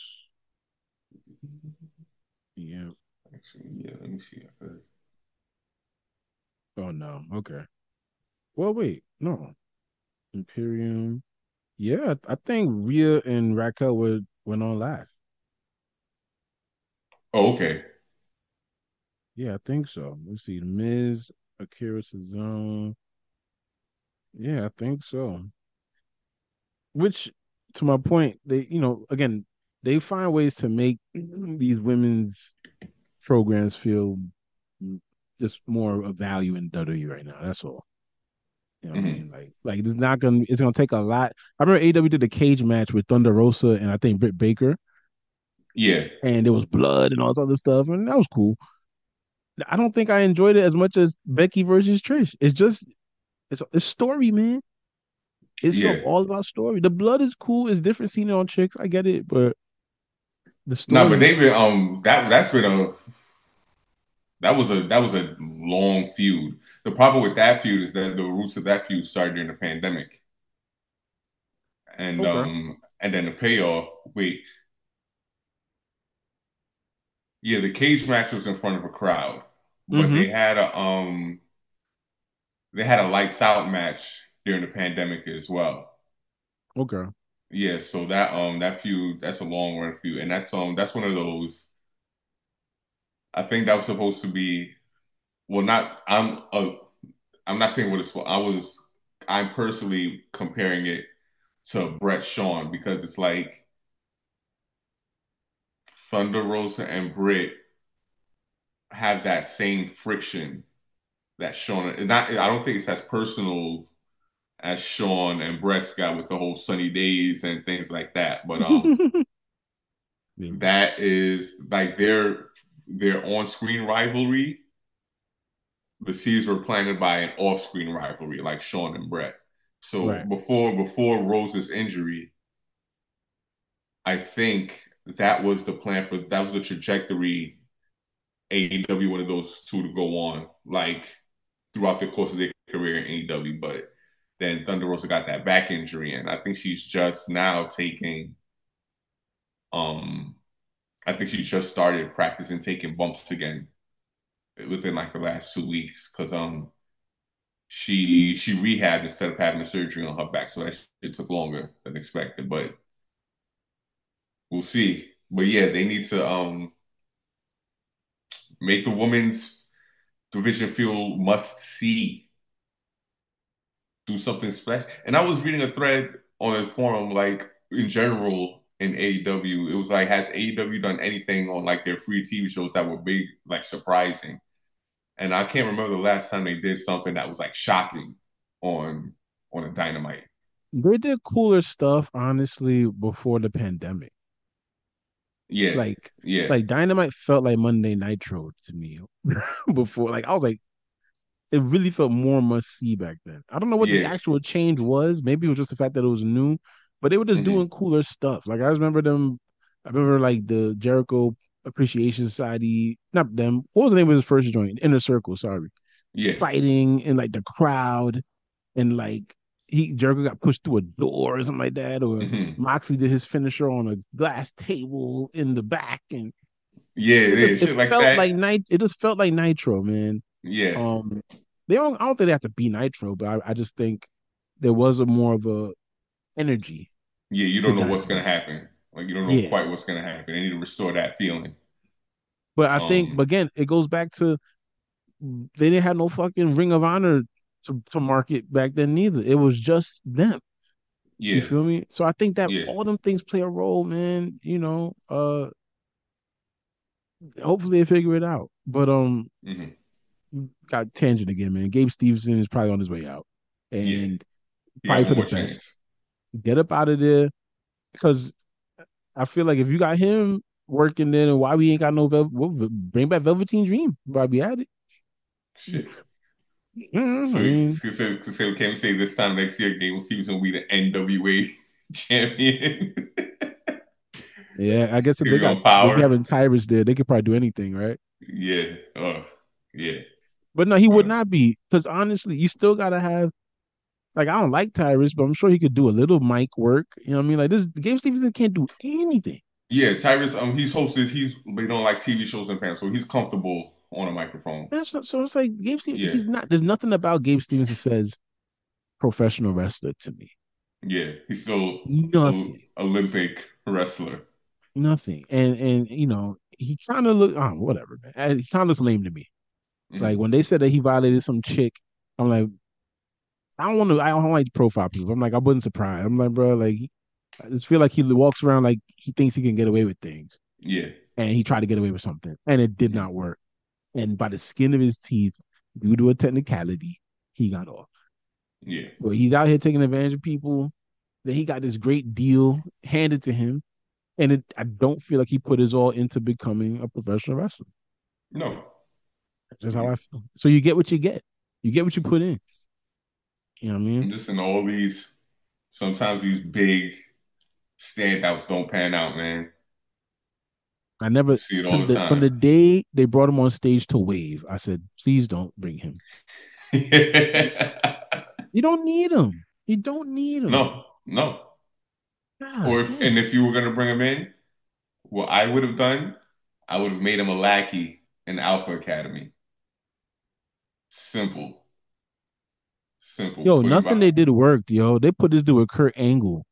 Yeah. Actually, yeah, let me see. I Oh no. Okay. Well, wait. No. Imperium. Yeah, I think Rhea and Raquel were went on last. Oh, okay. Yeah, I think so. Let's see. Miz, Akira Cezanne. Yeah, I think so. Which, to my point, they, you know, again, they find ways to make these women's programs feel just more of value in WWE right now. That's all. You know what I mm-hmm. mean? Like, like it's not gonna, it's gonna take a lot. I remember AW did a cage match with Thunder Rosa and I think Britt Baker, Yeah, and there was blood and all this other stuff, and that was cool. I don't think I enjoyed it as much as Becky versus Trish. It's just, it's it's story, man. It's yeah. all about story. The blood is cool. It's different seeing it on chicks. I get it, but the story. No, but story. they've been um that that's been a that was a that was a long feud. The problem with that feud is that the roots of that feud started during the pandemic, and Okay. um and then the payoff. Wait, yeah, the cage match was in front of a crowd, but Mm-hmm. they had a um they had a lights out match during the pandemic as well. Okay. Yeah, so that um that feud that's a long run feud, and that's um that's one of those. I think that was supposed to be well, not I'm uh, I'm not saying what it's for. I was I'm personally comparing it to Bret Shawn because it's like Thunder Rosa and Britt have that same friction that Shawn. Not I don't think it's as personal as Shawn and Bret's got with the whole sunny days and things like that, but um that is like their their on-screen rivalry. The seeds were planted by an off-screen rivalry, like Shawn and Bret. So Right. before before Rose's injury, I think that was the plan for that was the trajectory AEW wanted those two to go on, like throughout the course of their career in AEW. But then Thunder Rosa got that back injury, and I think she's just now taking um I think she just started practicing taking bumps again within like the last two weeks because um she she rehabbed instead of having surgery on her back, so that it took longer than expected. But we'll see. But yeah, they need to um make the women's division feel must see. Do something special. And I was reading a thread on a forum, like in general in AEW, it was like, has AEW done anything on like their free TV shows that were big, like surprising? And I can't remember the last time they did something that was like shocking on on a dynamite. They did cooler stuff, honestly, before the pandemic. Yeah, Like, yeah. like Dynamite felt like Monday Nitro to me before. Like, I was like, it really felt more must see back then. I don't know what the actual change was. Maybe it was just the fact that it was new, but they were just Mhm. doing cooler stuff. Like I remember them. I remember like the Jericho Appreciation Society. Not them. What was the name of his first joint? Inner Circle. Sorry. Yeah. fighting in like the crowd and like he Jericho got pushed through a door or something like that, or hmm Moxley did his finisher on a glass table in the back, and Yeah, it yeah, just it like felt that. like night. It just felt like Nitro, man. Yeah. Um, they don't. I don't think they have to be Nitro, but I, I just think there was a more of a energy Yeah, you don't know what's gonna happen. Like you don't know Yeah, quite what's gonna happen. They need to restore that feeling. but I think, Um, again, it goes back to they didn't have no fucking Ring of Honor to to market back then neither. It was just them. You feel me? So I think that yeah. all them things play a role, man. You know, uh, hopefully they figure it out. But um, hmm got tangent again, man. Gabe Stevenson is probably on his way out, and You probably for the more best. chance. Get up out of there because I feel like if you got him working then why we ain't got no Vel- bring back Velveteen Dream? We at it? Shit. Mm, I So, so, so, can we say this time next year, Gable Stevenson will be the NWA champion? yeah, I guess if they got they having Tyrus there, they could probably do anything, right? Yeah. Oh, yeah. But no, he would Uh, not be because honestly, you still gotta have like I don't like Tyrus, but I'm sure he could do a little mic work. You know what I mean? Like this, Gabe Stevenson can't do anything. yeah, Tyrus. Um, he's hosted. He's they don't like TV shows and fans, so he's comfortable on a microphone. That's not, so it's like Gabe Stevenson. Yeah, He's not. There's nothing about Gabe Stevenson says professional wrestler to me. yeah. He's still Nothing. Olympic wrestler. Nothing. And and you know he kind of look. Oh, whatever, man. He kind of looks lame to me. Like hmm when they said that he violated some chick, I'm like, I don't want to. I don't like profile people. I'm like, I wasn't surprised. I'm like, bro, like I just feel like he walks around like he thinks he can get away with things, Yeah. and he tried to get away with something, and it did not work. And by the skin of his teeth, due to a technicality, he got off. Yeah. But he's out here taking advantage of people. Then he got this great deal handed to him, and it, I don't feel like he put his all into becoming a professional wrestler. No. That's just how I feel. So you get what you get. You get what you put in. You know what I mean? Just in all these, sometimes these big standouts don't pan out, man. I never see it from all the the from the day they brought him on stage to wave. I said, please don't bring him. You don't need him. You don't need him. No, no. God Or if and if you were gonna bring him in, what I would have done, I would have made him a lackey in Alpha Academy. Simple, simple. Yo, nothing they did worked, yo. They put this dude with Kurt Angle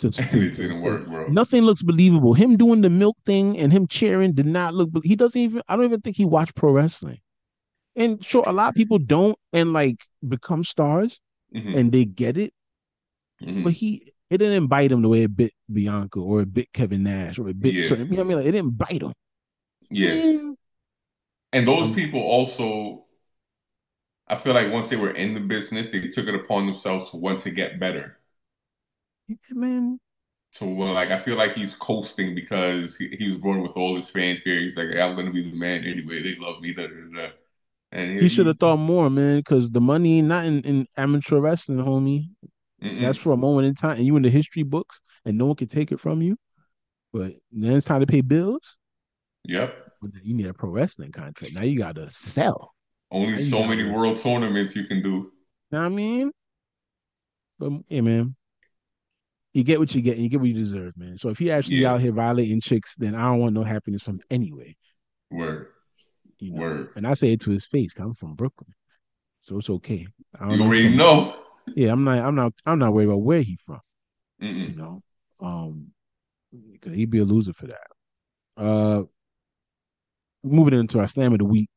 to to to, work, bro. nothing looks believable. Him doing the milk thing and him cheering did not look. He doesn't even. I don't even think he watched pro wrestling. And sure, a lot of people don't and like become stars hmm and they get it, but hmm he it didn't bite him the way it bit Bianca or it bit Kevin Nash or it bit Yeah, certain. You know what I mean? Like it didn't bite him. yeah. Man, And those people also, I feel like once they were in the business, they took it upon themselves to want to get better. Man, So well, like I feel like he's coasting because he, he was born with all his fanfare. He's like, I'm gonna be the man anyway. They love me, da da da. And he should have thought more, man, because the money ain't not in, in amateur wrestling, homie. That's mm-mm. for a moment in time, and you in the history books, and no one can take it from you. But then it's time to pay bills. Yep. But then you need a pro wrestling contract. Now you got to sell. Only so many world tournaments you can do. Know what I mean? But yeah, man, you get what you get, and you get what you deserve, man. So if he actually Yeah. out here violating chicks, then I don't want no happiness from anyway. Word. You know, Word. and I say it to his face, I'm from Brooklyn, so it's okay. I don't You know already know. Yeah, I'm not. I'm not. I'm not worried about where he from. You Mm-mm. know, um, because he'd be a loser for that. Uh, moving into our slam of the week.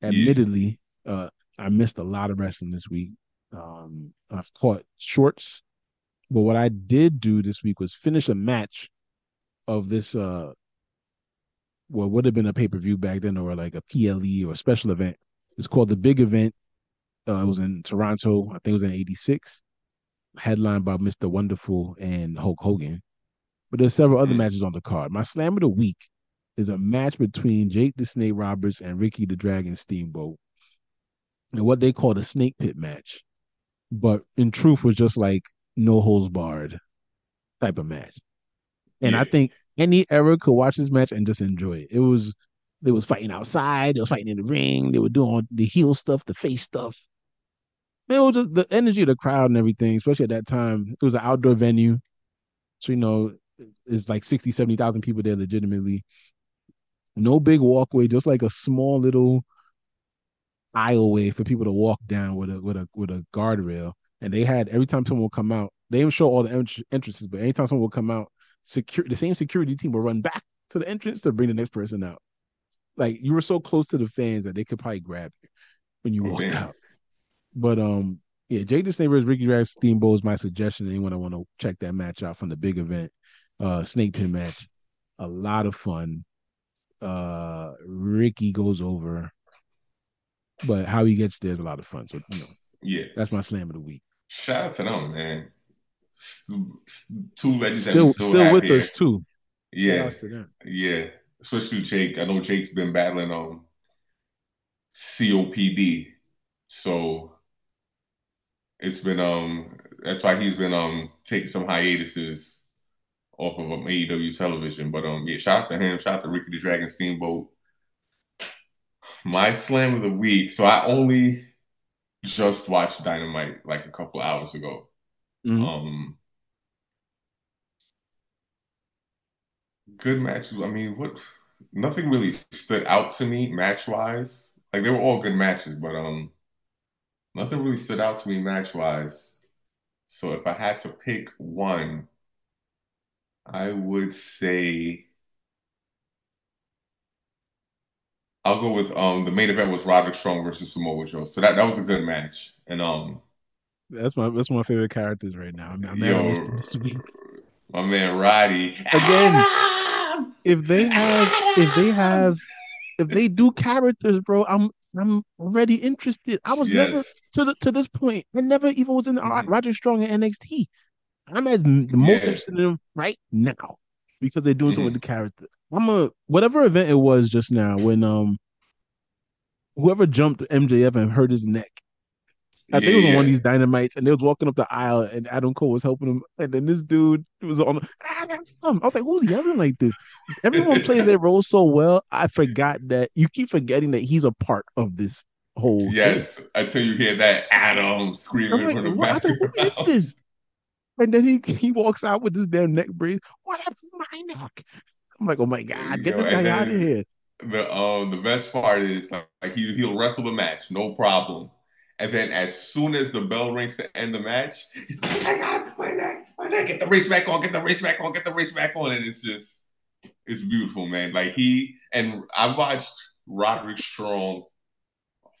Yeah. Admittedly, uh, I missed a lot of wrestling this week. Um, I've caught shorts, but what I did do this week was finish a match of this. Uh, what would have been a pay per view back then, or like a PLE or a special event. It's called the Big Event. Uh, it was in Toronto. I think it was in '86. Headlined by Mr. Wonderful and Hulk Hogan. But there's several other Mm. matches on the card. My slam of the week is a match between Jake the Snake Roberts and Ricky the Dragon Steamboat, and what they call the Snake Pit match. But in truth, was just like no holds barred type of match. And I think any era could watch this match and just enjoy it. It was They was fighting outside. They was fighting in the ring. They were doing the heel stuff, the face stuff. Man, it was just the energy of the crowd and everything, especially at that time. It was an outdoor venue. So, you know, it's like 60, 70,000 people there legitimately. No big walkway, just like a small little aisleway for people to walk down with a with a with a guardrail. And they had every time someone would come out, they didn't show all the ent- entrances, but anytime someone would come out, secure the same security team would run back to the entrance to bring the next person out. Like you were so close to the fans that they could probably grab you when you walked out. But um, yeah, Jake the Snake versus Ricky Dragon Steamboat is my suggestion. Anyone I want to check that match out from the big event, uh, Snake Pit match, a lot of fun. Uh, Ricky goes over, but how he gets there is a lot of fun. So you know, Yeah. that's my slam of the week. Shout out to them, man. Two legends Still, still, still with here. us too. Yeah, to yeah. Especially Jake. I know Jake's been battling um COPD, so it's been um that's why he's been um taking some hiatuses off of um, AEW television. But um yeah, shout out to him. Shout out to Ricky the Dragon Steamboat. My slam of the week. So I only just watched Dynamite like a couple hours ago. Mhm. Um, good matches. I mean, what? Nothing really stood out to me match wise. Like they were all good matches, but um, nothing really stood out to me match wise. So if I had to pick one, I would say I'll go with um the main event was Roderick Strong versus Samoa Joe. So that that was a good match. And um, That's my that's my favorite characters right now. I'm, I'm mad I missed him this week. yo, my man Roddy Again! If they have, if they have, if they do characters, bro, I'm I'm already interested. I was never to the, to this point. I never even was in Mhm. Roger Strong in NXT. I'm as the most Yeah. interested in them right now because they're doing something Mhm. with the character. I'm a whatever event it was just now when um whoever jumped MJF and hurt his neck. I think it was on one of these dynamites, and they was walking up the aisle, and Adam Cole was helping him, and then this dude was on. I was like, "Who's yelling like this?" Everyone plays their role so well. I forgot that you keep forgetting that he's a part of this whole thing. Yes, until you hear that Adam screaming like, from the what? I was like, who is this? And then he he walks out with this damn neck brace. What happened to my neck? I'm like, oh my god, get Yo, this guy out of here. the um the best part is like, like he he'll wrestle the match, no problem. And then as soon as the bell rings to end the match, he's like, oh my god, my neck, my neck, get the race back on, get the race back on, get the race back on, and it's just it's beautiful, man. Like he and I watched Roderick Strong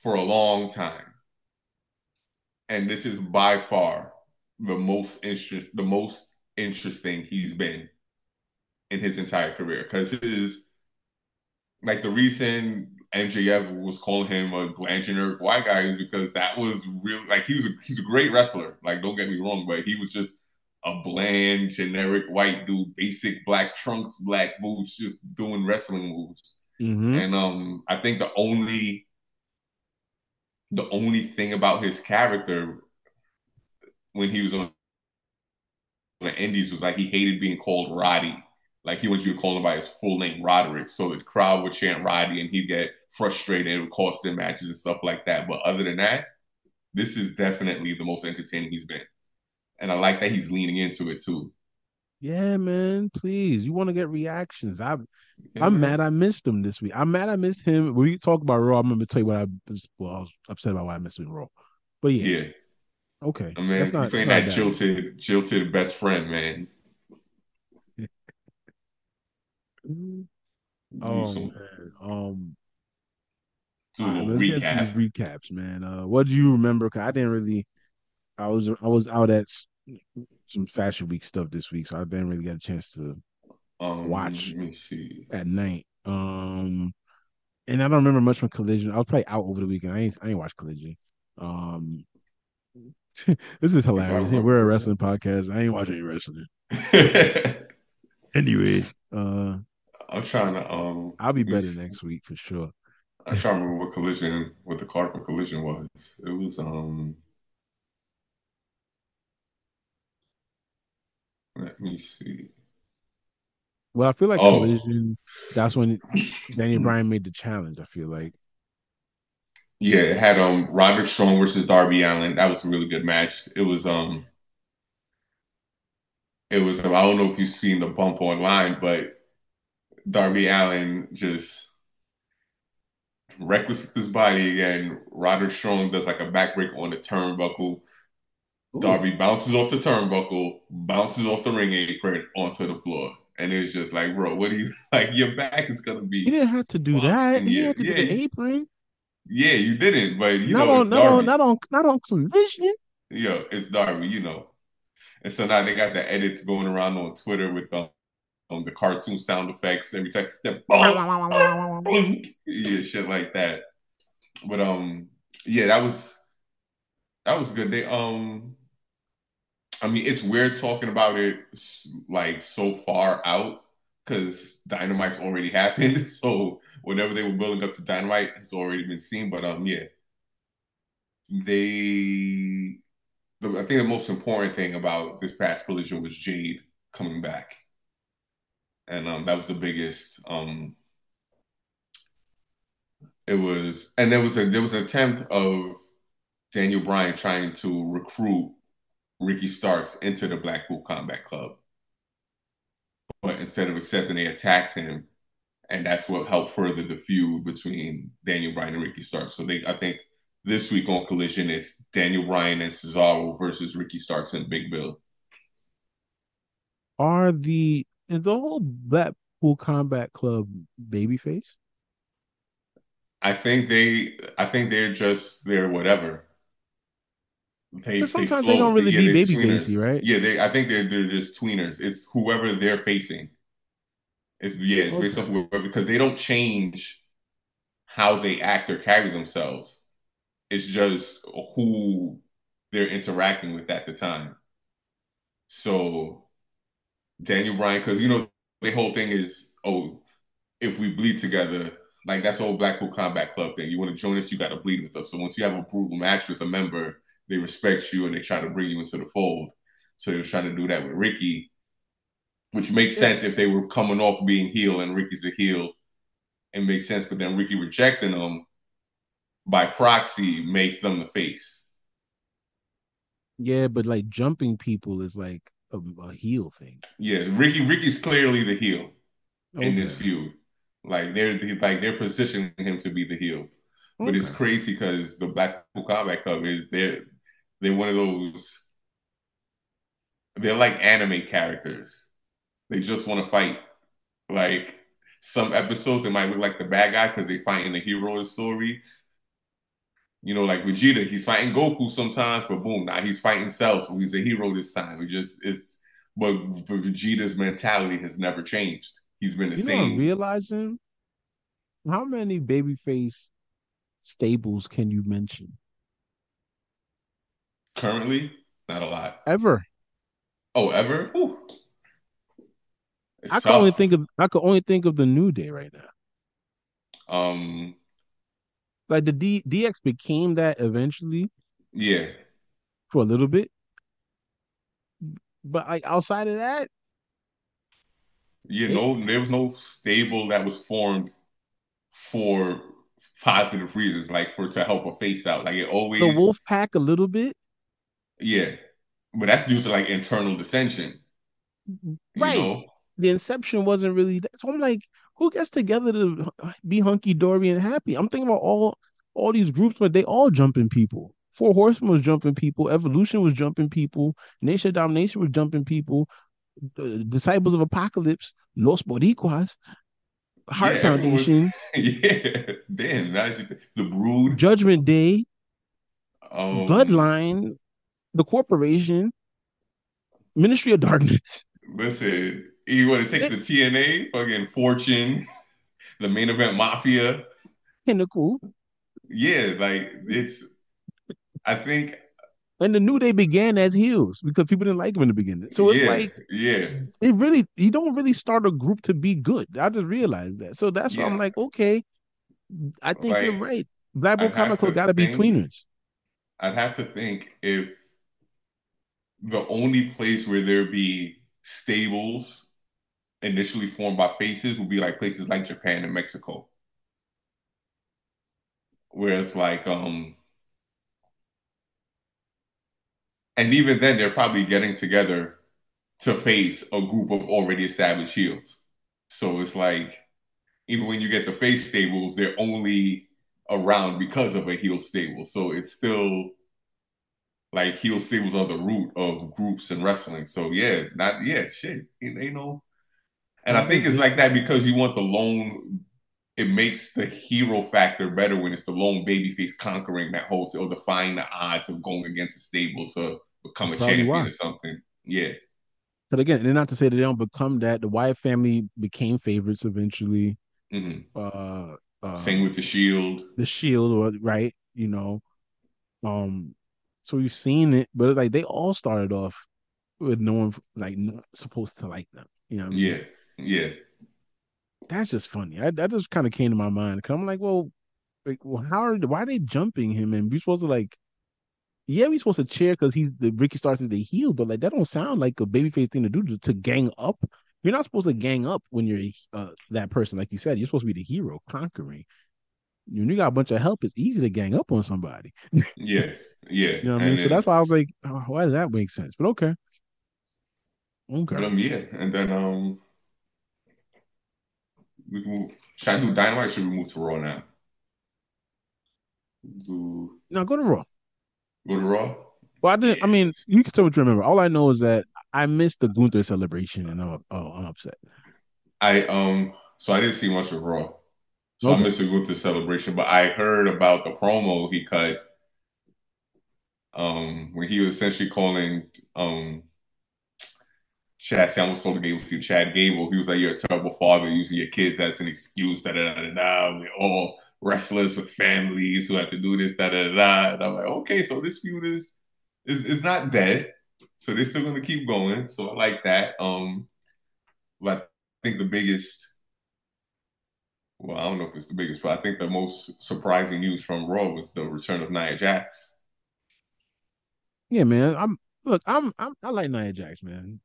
for a long time, and this is by far the most interest, the most interesting he's been in his entire career because his like the reason MJF was calling him a bland generic white guy is because that was real like he was a, he's a great wrestler like don't get me wrong but he was just a bland generic white dude basic black trunks black boots just doing wrestling moves Mm-hmm. and um I think the only the only thing about his character when he was on the Indies was like he hated being called Roddy. Like he wants you to call him by his full name, Roderick. So the crowd would chant Roddy and he'd get frustrated and it would cost him matches and stuff like that. But other than that, this is definitely the most entertaining he's been. And I like that he's leaning into it too. Yeah, man. Please, you want to get reactions? I Yeah, I'm mad I missed him this week. I'm mad I missed him. When you talk about Raw, I'm gonna tell you what I was. Well, I was upset about why I missed him Raw. But yeah, Yeah. okay. I mean, That's not, playing that bad. jilted, jilted best friend, man. Do Oh man. Um. do a all right, let's get to these recaps, man. Uh, what do you remember? Cause I didn't really. I was I was out at some Fashion Week stuff this week, so I didn't really get a chance to Um, watch let me see. at night. Um, and I don't remember much from Collision. I was probably out over the weekend. I ain't I ain't watched Collision. Um, this is hilarious. We're a wrestling podcast. I ain't watching any wrestling. Anyway, uh, I'm trying to um I'll be better next week for sure. I'm trying to remember what collision what the card for collision was. It was um let me see. Well, I feel like Oh, Collision. That's when Daniel Bryan made the challenge. I feel like yeah, it had um Roderick Strong versus Darby Allin. That was a really good match. It was um it was I don't know if you've seen the bump online, but Darby Allin just reckless with his body again. Roderick Strong does like a backbreaker on the turnbuckle. Ooh. Darby bounces off the turnbuckle, bounces off the ring apron onto the floor. And it's just like, bro, what do you like? Your back is gonna he be didn't have to do that. He had to do Yeah, the you, apron. yeah, you didn't, but you Not know, on, it's not on, Darby. not on, not on Collision. Yo, it's Darby, you know. And so now they got the edits going around on Twitter with the um, the cartoon sound effects every time. Bonk, bonk, bonk. Yeah, shit like that. But um, yeah, that was that was good. They um I mean, it's weird talking about it like so far out because Dynamite's already happened. So whenever they were building up to Dynamite, it's already been seen. But um, yeah, they. The, I think the most important thing about this past collision was Jade coming back, and um, that was the biggest. Um, it was, and there was a there was an attempt of Daniel Bryan trying to recruit Ricky Starks into the Blackpool Combat Club, but instead of accepting, they attacked him and that's what helped further the feud between Daniel Bryan and Ricky Starks. So they, I think, this week on Collision, it's Daniel Bryan and Cesaro versus Ricky Starks and Big Bill. Are the is the whole Blackpool Combat Club babyface? I think they, I think they're just they're whatever. They they sometimes they don't really yeah, be they're right? Yeah, they. I think they're they're just tweeners. It's whoever they're facing. It's yeah, it's based Okay. off whoever because they don't change how they act or carry themselves. It's just who they're interacting with at the time. So Daniel Bryan, because you know the whole thing is, oh, if we bleed together, like that's the whole Blackpool Combat Club thing. You want to join us, you got to bleed with us. So once you have a brutal match with a member, they respect you and they try to bring you into the fold. So they were trying to do that with Ricky, which makes Yeah. sense if they were coming off being heel and Ricky's a heel. It makes sense, but then Ricky rejecting them by proxy makes them the face. Yeah, but like jumping people is like a, a heel thing. Yeah, Ricky Ricky's clearly the heel in this Okay. feud. Like they're like they're positioning him to be the heel. But it's crazy because the Blackpool Combat Club is they're they're one of those they're like anime characters. They just want to fight. Like some episodes, they might look like the bad guy because they fight in the hero story. You know, like Vegeta, he's fighting Goku sometimes, but boom, now he's fighting Cell, so he's a hero this time. He just it's but Vegeta's mentality has never changed. He's been the You same realizing how many babyface stables can you mention currently. Not a lot. ever? Oh, ever? Whew. I could only think of I could only think of the New Day right now. Um, Like the D, DX became that eventually yeah, for a little bit, but like outside of that, yeah. they No, there was no stable that was formed for positive reasons, like for to help a face out. Like it always the Wolf Pack a little bit, yeah. But that's due to like internal dissension, right? know. The Inception wasn't really that. So I'm like, who gets together to be hunky dory and happy? I'm thinking about all all these groups, but they all jumping people. Four Horsemen was jumping people. Evolution was jumping people. Nation of Domination was jumping people. The Disciples of Apocalypse, Los Boricuas, Yeah, Hart was. Foundation, Yeah, damn. The Brood. Judgment Day, Um, Bloodline, the Corporation, Ministry of Darkness, listen, you want to take the TNA, fucking Fortune, the main event Mafia. Pinnacle, Yeah, like it's. I think. and the New Day began as heels because people didn't like them in the beginning. So it's Yeah, like yeah, it really you don't really start a group to be good. I just realized that. So that's why I'm like, okay, I think you're right. Blackpool Combat Club got to be tweeners. I'd have to think if the only place where there be stables initially formed by faces would be like places like Japan and Mexico. Whereas like um and even then they're probably getting together to face a group of already established heels. So it's like even when you get the face stables, they're only around because of a heel stable. So it's still like heel stables are the root of groups and wrestling. So yeah, not yeah, shit. You know. And I think it's like that because you want the lone it makes the hero factor better when it's the lone babyface conquering that whole or defying the odds of going against a stable to become a champion why. or something. Yeah. But again, and not to say that they don't become that. The Wyatt family became favorites eventually. Mm-hmm. Uh, uh, Same with the Shield. The Shield, right? You know, um, so we've seen it, but like they all started off with no one like not supposed to like them. You know? yeah, mean? Yeah that's just funny. I, that just kind of came to my mind. Cause I'm like, well, like, well, how are why are they jumping him? And we supposed to like, yeah, we supposed to cheer because he's the Ricky Starks is the heel, but like that don't sound like a babyface thing to do to, to, gang up. You're not supposed to gang up when you're uh, that person, like you said. You're supposed to be the hero, conquering. When you got a bunch of help, it's easy to gang up on somebody. yeah, yeah. you know what I mean? Then, so that's why I was like, oh, why does that make sense? But okay. Okay. But, um, yeah, and then um, we can move. Should I do Dynamite? should we move to Raw now? Do no, go to Raw. Go to Raw. Well, I didn't. I mean, you can tell what you remember. All I know is that I missed the Gunther celebration, and I'm oh, I'm upset. I um, so I didn't see much of Raw, so okay. I missed the Gunther celebration. But I heard about the promo he cut, um, when he was essentially calling um Chad, see, I almost told the Gable see Chad Gable. He was like, "You're a terrible father, using your kids as an excuse." Da da da da. We're all wrestlers with families who have to do this. Da da da. And I'm like, okay, so this feud is is is not dead. So they're still gonna keep going. So I like that. Um, but I think the biggest, well, I don't know if it's the biggest, but I think the most surprising news from Raw was the return of Nia Jax. Yeah, man. I'm look. I'm, I'm I like Nia Jax, man.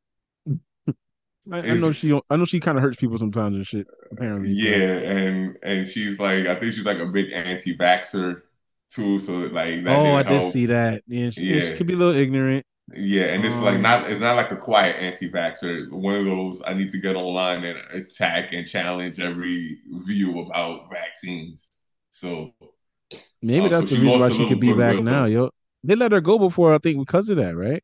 I, I know she. I know she kind of hurts people sometimes and shit. Apparently, yeah, and and she's like, I think she's like a big anti-vaxer too. So like, that oh, I help. did see that. Yeah, she, yeah. she could be a little ignorant. Yeah, and it's um, like not. It's not like a quiet anti-vaxer. One of those I need to get online and attack and challenge every view about vaccines. So maybe um, that's so the reason why she could be back now, yo. They let her go before, I think, because of that, right?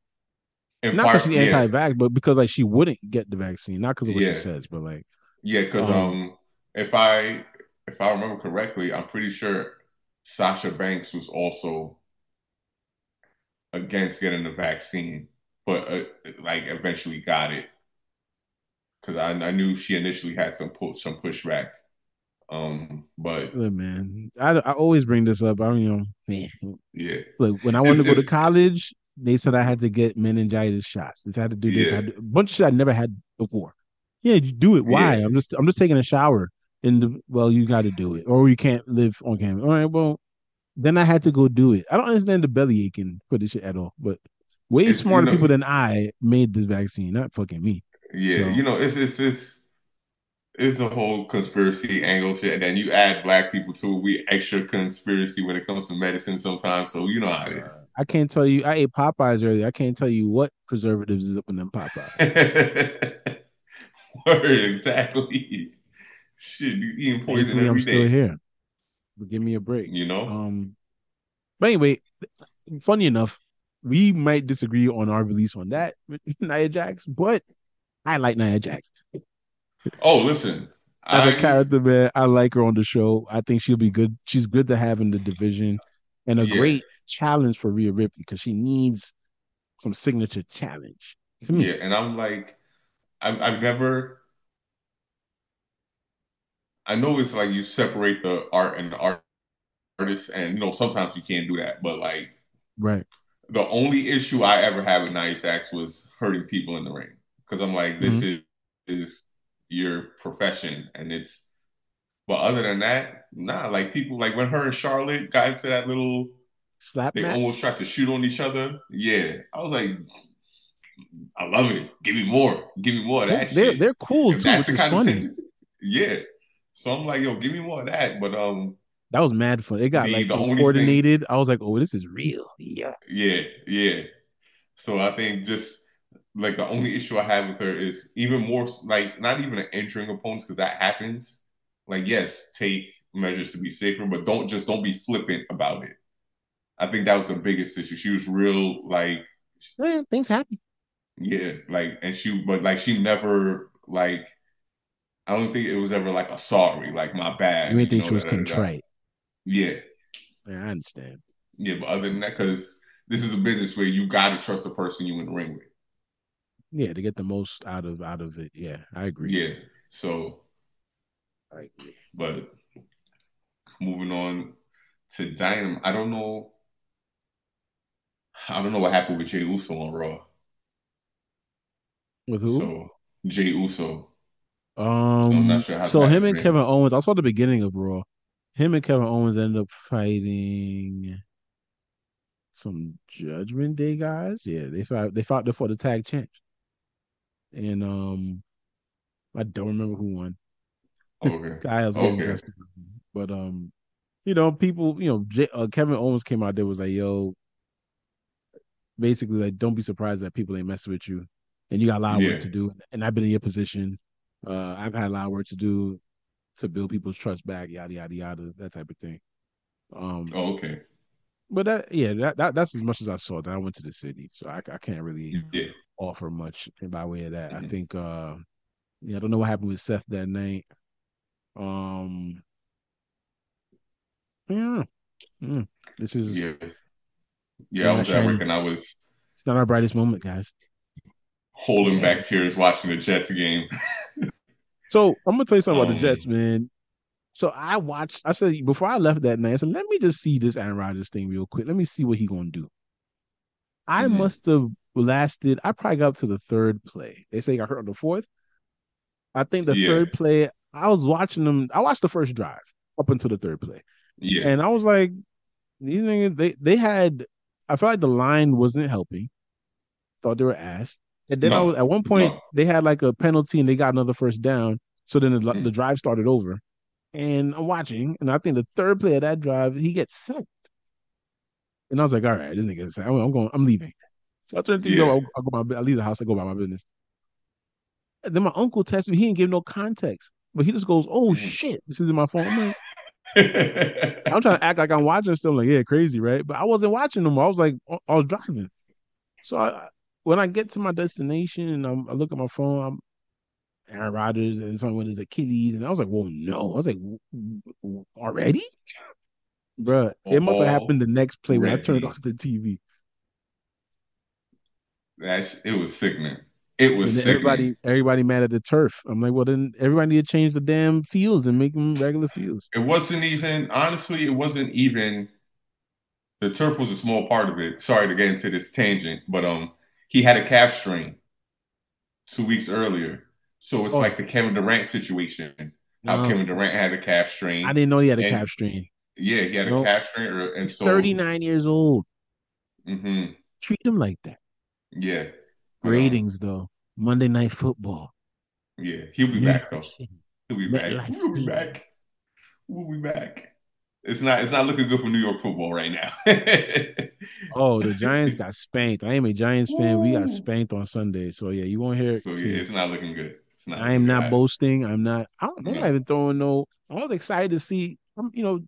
In not because she's anti-vax, yeah. but because like she wouldn't get the vaccine, not because of what yeah. she says, but like yeah, because um, um, if I if I remember correctly, I'm pretty sure Sasha Banks was also against getting the vaccine, but uh, like eventually got it because I, I knew she initially had some push some pushback. Um, but Look, man, I, I always bring this up. I don't you know, man. Yeah. Look, when I wanted to go to college, they said I had to get meningitis shots. This had to do this. Yeah. To, a bunch of shit I never had before. Yeah, you do it. Why? Yeah. I'm just I'm just taking a shower. And well, you got to do it, or you can't live on camera. All right, well, then I had to go do it. I don't understand the belly aching for this shit at all. But way it's, smarter you know, people than I made this vaccine, not fucking me. Yeah, so, you know, it's it's it's it's a whole conspiracy angle shit, and then you add black people to it. We extra conspiracy when it comes to medicine sometimes. So you know how it is. I can't tell you. I ate Popeyes earlier. I can't tell you what preservatives is up in them Popeyes. Word exactly. Shit, you eating poison every I'm day. still here. But give me a break. You know. Um. But anyway, funny enough, we might disagree on our release on that Nia Jax, but I like Nia Jax. Oh, listen. As I, a character, man, I like her on the show. I think she'll be good. She's good to have in the division, and a yeah. great challenge for Rhea Ripley because she needs some signature challenge. To me. Yeah, and I'm like, I've, I've never. I know it's like you separate the art and the art artist, and you know sometimes you can't do that, but like, right. The only issue I ever had with Nia Jax was hurting people in the ring because I'm like, this mm-hmm. is is your profession and it's but other than that nah like people like when her and charlotte got into that little slap they match? almost tried to shoot on each other yeah i was like I love it. Give me more. Give me more of that they're shit. they're cool If too, that's which is kind of funny. tension, yeah. So I'm like, yo, give me more of that. But um, That was mad fun. It got the like the only thing, coordinated. I was like, oh, this is real. Yeah. yeah, yeah. So I think just like the only issue I have with her is even more like not even an entering opponents because that happens. Like, yes, take measures to be safer, but don't just don't be flippant about it. I think that was the biggest issue. She was real like Yeah, things happen. yeah, like and she but like she never like I don't think it was ever like a sorry, like my bad, You ain't you think know, she was da, da, da, da. contrite. Yeah, Yeah, I understand. yeah, but other than that, because this is a business where you gotta trust the person you in the ring with. Yeah, to get the most out of out of it. Yeah, I agree. Yeah. So, I agree. but moving on to Dynam, I don't know. I don't know what happened with Jey Uso on Raw. With who? So Jey Uso. So Um, not sure so him and Kevin. Owens, I saw the beginning of Raw. Him and Kevin Owens ended up fighting some Judgment Day guys. Yeah, they fought. They fought for the tag champs, and um, I don't remember who won. Okay. Getting Okay. but um, you know, people, you know, J- uh, Kevin Owens came out there was like, "Yo, basically, like, don't be surprised that people ain't messing with you, and you got a lot of work to do. And I've been in your position. Uh, I've had a lot of work to do to build people's trust back, yada yada yada, that type of thing. Um, Oh, okay. but that, yeah, that, that that's as much as I saw. That I went to the city, so I, I can't really Yeah. Offer much by way of that. I Mhm. think, uh, yeah, I don't know what happened with Seth that night. Um, yeah, mm, this is Yeah. Yeah, I was at work and I was It's not our brightest moment, guys. holding Yeah. back tears watching the Jets game. So I'm gonna tell you something about the Um, Jets, man. So I watched. I said before I left that night, I said, "Let me just see this Aaron Rodgers thing real quick. Let me see what he gonna do." I Mhm. must have lasted. I probably got up to the third play. They say he got hurt on the fourth. I think the Yeah. third play. I was watching them. I watched the first drive up until the third play, Yeah. and I was like, "These niggas, they they had." I felt like the line wasn't helping. Thought they were ass. And then I was at one point No. they had like a penalty and they got another first down. So then the, Mm. the drive started over. And I'm watching, and I think the third play of that drive, he gets sacked. And I was like, all right, this nigga, I'm, I'm going, I'm leaving. So I turn the TV Yeah. over, I go my, I leave the house, I go about my business. And then my uncle texts me, he didn't give no context, but he just goes, oh shit, this is in my phone. I'm like, I'm trying to act like I'm watching stuff. Like, yeah, crazy, right? But I wasn't watching them. I was like, I was driving. So I, when I get to my destination and I'm, I look at my phone, I'm Aaron Rodgers and someone with his Achilles, and I was like, "Whoa, no!" I was like, "W- w- "Already, Bruh, It must have oh. happened the next play when I turned off the TV, That sh- it was sickening. It was and sickening. everybody, everybody mad at the turf. I'm like, "Well, then everybody need to change the damn fields and make them regular fields." It wasn't even honestly, it wasn't even the turf was a small part of it. Sorry to get into this tangent, but um he had a calf strain two weeks earlier. So it's Oh. like the Kevin Durant situation. How No, Kevin Durant had a calf strain. I didn't know he had a And- calf strain. Yeah, he had No. a calf strain, and He's so 39 years old. hmm Treat him like that. Yeah, um, Ratings though. Monday Night Football. yeah, he'll be back though. He'll be back. We'll be back. We'll be back. It's not. It's not looking good for New York football right now. Oh, the Giants got spanked. I am a Giants fan. We got spanked on Sunday. So yeah, you won't hear it. so yeah, it's not looking good. It's not. I am not boasting. I'm not. I don't, I'm No. not even throwing no. I was excited to see. I'm, you know,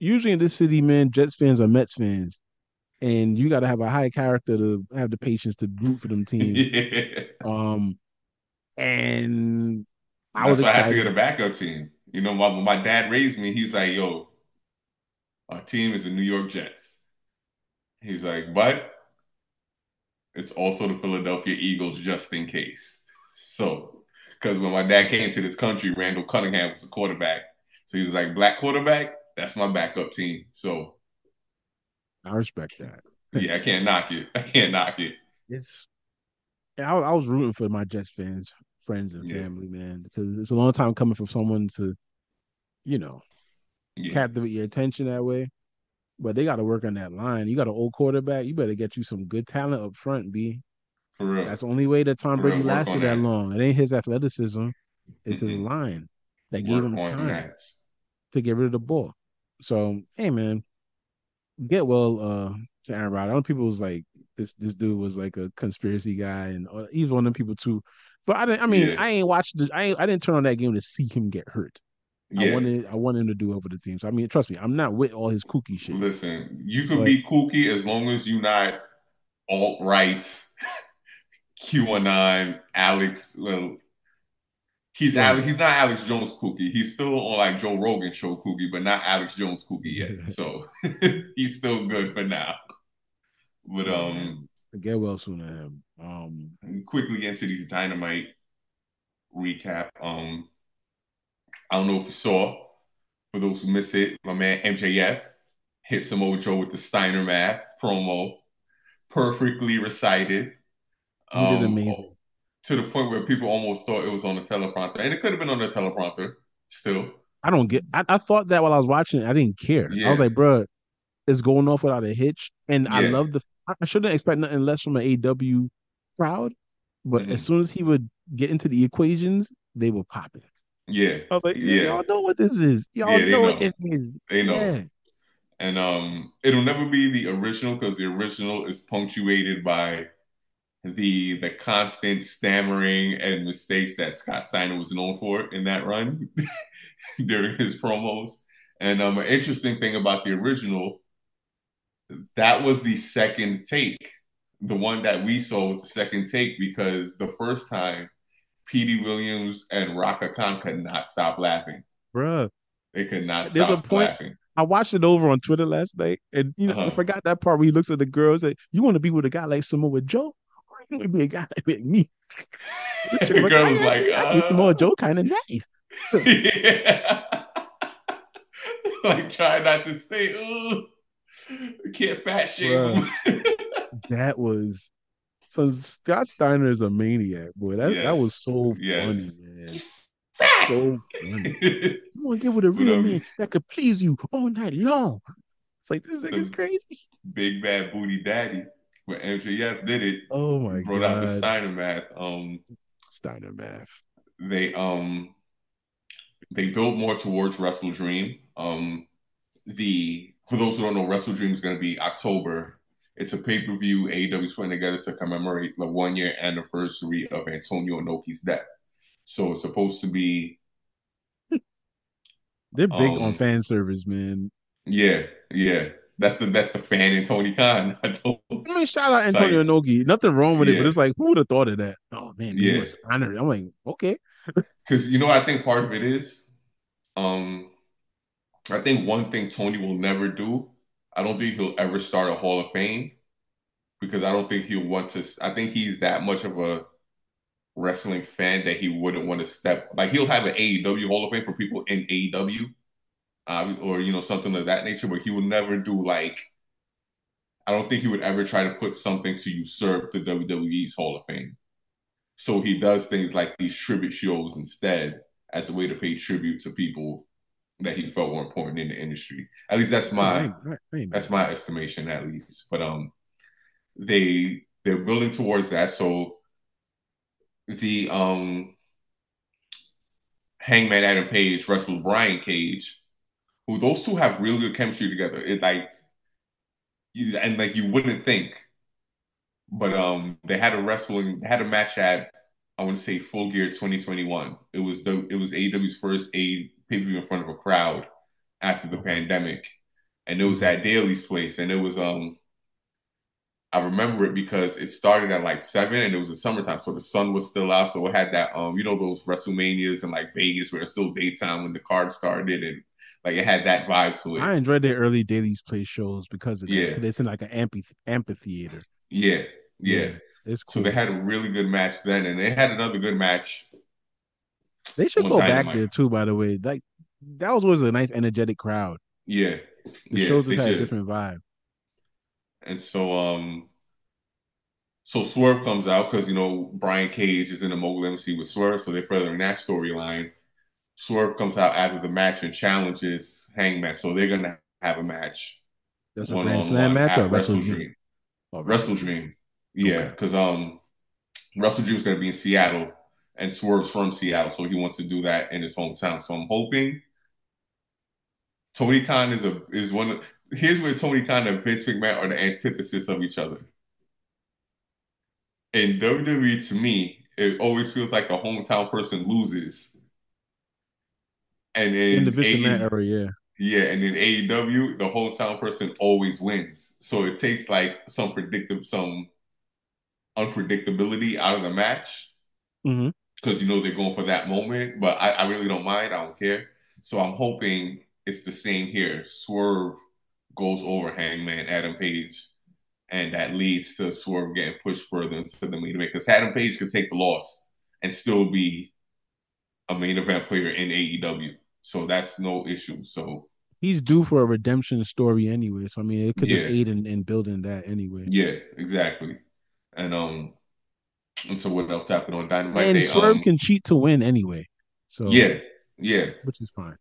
usually in this city, man, Jets fans are Mets fans, and you got to have a high character to have the patience to root for them team. yeah. Um, and I That's was why I had to excited. get a backup team. You know, my, when my dad raised me, he's like, "Yo, our team is the New York Jets." He's like, "But it's also the Philadelphia Eagles, just in case." So, because when my dad came to this country, Randall Cunningham was the quarterback. So he was like, "Black quarterback, that's my backup team." So I respect that. yeah, I can't knock it. I can't knock it. It's. I, I was rooting for my Jets fans, friends, and Yeah. family, man, because it's a long time coming for someone to, you know, Yeah, captivate your attention that way. But they got to work on that line. You got an old quarterback. You better get you some good talent up front, B. For real. That's the only way that Tom For Brady real. Lasted that that. long. It ain't his athleticism, it's his line that gave him time that. to get rid of the ball. So, hey man, get well uh to Aaron Rodgers. I know people was like this this dude was like a conspiracy guy and uh, he's one of them people too. But I didn't I mean, Yeah. I ain't watched the, I ain't, I didn't turn on that game to see him get hurt. Yeah. I wanted I wanted him to do over the team. So I mean, trust me, I'm not with all his kooky shit. Listen, you could But- be kooky as long as you not alt right, QAnon, Alex. Well, he's Right. Alex. He's not Alex Jones kooky. He's still on like Joe Rogan show kooky, but not Alex Jones kooky yet. So he's still good for now. But Yeah, um, man. get well soon to him. Um, quickly into these dynamite recap. Um, I don't know if you saw. For those who miss it, my man MJF hit Samoa Joe with the Steiner math promo, perfectly recited. he did Um, amazing. To the point where people almost thought it was on the teleprompter, and it could have been on the teleprompter. Still, I don't get. I, I thought that while I was watching it, I didn't care. I was like, bro, it's going off without a hitch, and I love the. I shouldn't expect nothing less from an AW crowd, but Mhm. as soon as he would get into the equations, they were popping. yeah, I was like, Yeah. y'all know what this is. Y'all Yeah, they know, what this is. they know. Yeah. And um, it'll never be the original because the original is punctuated by the the constant stammering and mistakes that Scott Steiner was known for in that run during his promos. And um, an interesting thing about the original, that was the second take. The one that we saw was the second take because the first time, Petey Williams and Rhaka Khan could not stop laughing. Bruh. They could not There's a stop point- laughing. I watched it over on Twitter last night, and you know, I Uh-huh. forgot that part where he looks at the girls like, "You want to be with a guy like Samoa Joe, or you want to be a guy like me?" the girl was like, I think Samoa uh, Joe kind of nice. yeah. like try not to say, "Ooh, can't fat shame. That was so. Scott Steiner is a maniac, boy. That that was so Yes. funny, man. So funny. You want to get with a real man that could please you all night long. It's like this nigga's crazy. Big bad booty daddy. When MJF did it, Oh my brought out the god, Steiner math. Um, Steiner math. they um they built more towards Wrestle Dream. Um, the for those who don't know, Wrestle Dream is going to be October. It's a pay per view AEW's putting together to commemorate the one year anniversary of Antonio Inoki's death. So it's supposed to be They're big on Um, fan service, man. yeah, yeah. That's the that's the fan in Tony Khan. I told I mean, shout out Antonio Nice. Inoki. Nothing wrong with it, but it's like, who would have thought of that? Oh man, he Yeah. was honored. I'm like, okay, because you know I think part of it is, um, I think one thing Tony will never do. I don't think he'll ever start a Hall of Fame because I don't think he'll want to. I think he's that much of a wrestling fan that he wouldn't want to step like he'll have an AEW Hall of Fame for people in AEW, uh, or you know something of that nature, but he will never do like. I don't think he would ever try to put something to usurp the WWE's Hall of Fame. So he does things like these tribute shows instead as a way to pay tribute to people that he felt were important in the industry. At least that's my ain't- I ain't that's my estimation at least. But um they they're building towards that. So the um Hangman Adam Page wrestled Brian Cage, who those two have really good chemistry together. It like you, and like you wouldn't think. But um they had a wrestling had a match at I want to say Full Gear 2021. It was the it was AEW's first a pay-per-view in front of a crowd after the pandemic. And it was at Daily's place and it was um I remember it because it started at like seven and it was the summertime, so the sun was still out. So it had that um, you know, those WrestleManias in like Vegas where it's still daytime when the card started and like it had that vibe to it. I enjoyed their early Daily's Place shows because of. Yeah. It's in like an amphi- amphitheater. Yeah, yeah. It's cool. So they had a really good match then, and they had another good match. They should go back there too. By the way, like that was always a nice, energetic crowd. Yeah, The yeah, shows just had a different vibe. And so um so Swerve comes out because you know Brian Cage is in the Mogul Embassy with Swerve, so they're furthering that storyline. Swerve comes out after the match and challenges Hangman, so they're gonna have a match. That's a Grand Slam match at or Wrestle Wrestle Dream. Dream. Oh, Wrestle Dream. Yeah, Okay. because um Dream is going to be in Seattle, and Swerve's from Seattle, so he wants to do that in his hometown. So I'm hoping Tony Khan is a is one. Of, here's where Tony Khan and Vince McMahon are the antithesis of each other. In WWE, to me, it always feels like the hometown person loses, and in, in the Vince McMahon AEW, era, yeah. yeah, and in AEW, the hometown person always wins. So it takes like some predictive, some unpredictability out of the match because you know they're going for that moment. But I, I really don't mind. I don't care. So I'm hoping it's the same here. Swerve goes over Hangman Adam Page, and that leads to Swerve getting pushed further into the main event because Adam Page could take the loss and still be a main event player in AEW. So that's no issue. So He's due for a redemption story anyway. So I mean, it could just yeah, aid in, in building that anyway. yeah, exactly. And um, and so what else happened on Dynamite? And They Swerve um, can cheat to win anyway. So yeah, yeah. which is fine.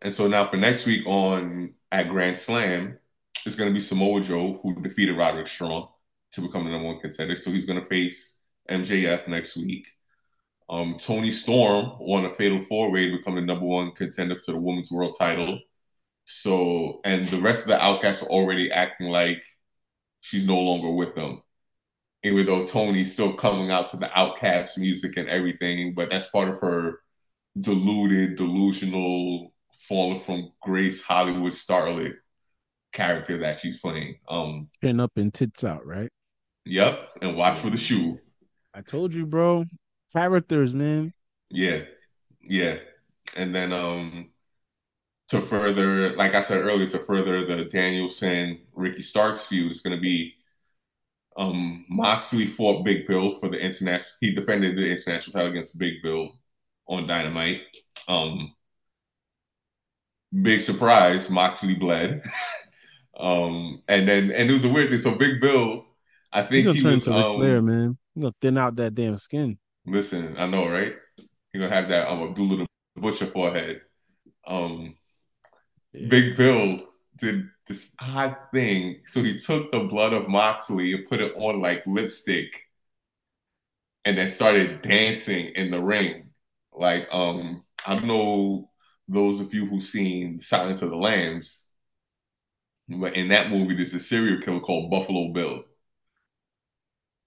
And so now for next week on at Grand Slam, it's going to be Samoa Joe who defeated Roderick Strong to become the number one contender. So he's going to face MJF next week. Um, Toni Storm won a fatal four way to become the number one contender to the women's world title. So, and the rest of the outcasts are already acting like she's no longer with them, even though Toni's still coming out to the outcast music and everything. But that's part of her deluded, delusional, falling from grace Hollywood starlet character that she's playing. Um, Chin up and tits out, right? yep, and watch for the shoe. I told you, bro. Characters, man. Yeah, yeah. And then um to further, like I said earlier, to further the Danielson Ricky Starks feud is going to be um Moxley fought Big Bill for the international. He defended the international title against Big Bill on Dynamite. Um, big surprise, Moxley bled. um, and then and it was a weird thing. So Big Bill, I think gonna he turn was Ric Flair, um. man. He's gonna thin out that damn skin. Listen, I know, right? You're gonna have that um Abdullah the Butcher forehead. Um, Yeah. Big Bill did this odd thing. So he took the blood of Moxley and put it on like lipstick and then started dancing in the ring. Like, um, I don't know those of you who've seen Silence of the Lambs, but in that movie, there's a serial killer called Buffalo Bill.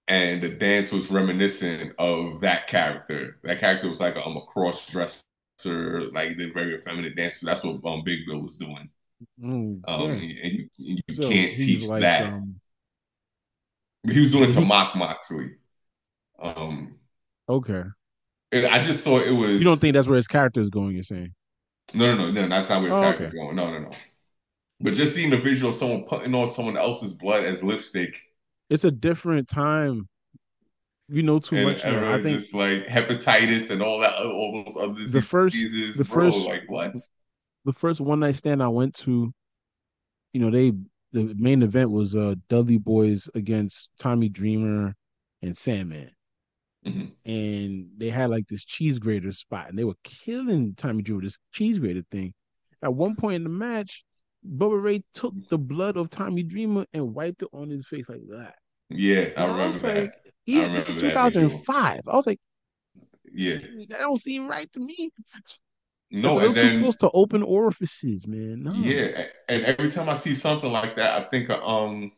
And the dance was reminiscent of that character. That character was like um, a cross dresser, like the very effeminate dancer. That's what um, Big Bill was doing. Mm, Um, yeah. and you, you So can't teach like, that. um, he was doing it to mock Moxley. Um, okay. and I just thought it was You don't think that's where his character is going? You're saying? no, no, no, no. That's not where his Oh, character's going. No, no, no. But just seeing the visual of someone putting on someone else's blood as lipstick It's a different time. You know too and much now. I think just like hepatitis and all that, all those other the first, diseases, the bro. first, like what? the first one night stand I went to, you know, they the main event was uh Dudley Boyz against Tommy Dreamer and Sandman. Mhm. And they had like this cheese grater spot, and they were killing Tommy Dreamer with this cheese grater thing. At one point in the match, Bubba Ray took the blood of Tommy Dreamer and wiped it on his face like that. Yeah, I remember was that. like, even this is remember that visual. 2005. I was like, Yeah, that don't seem right to me. No, and too then close to open orifices, man. No. yeah, and every time I see something like that, I think of, um,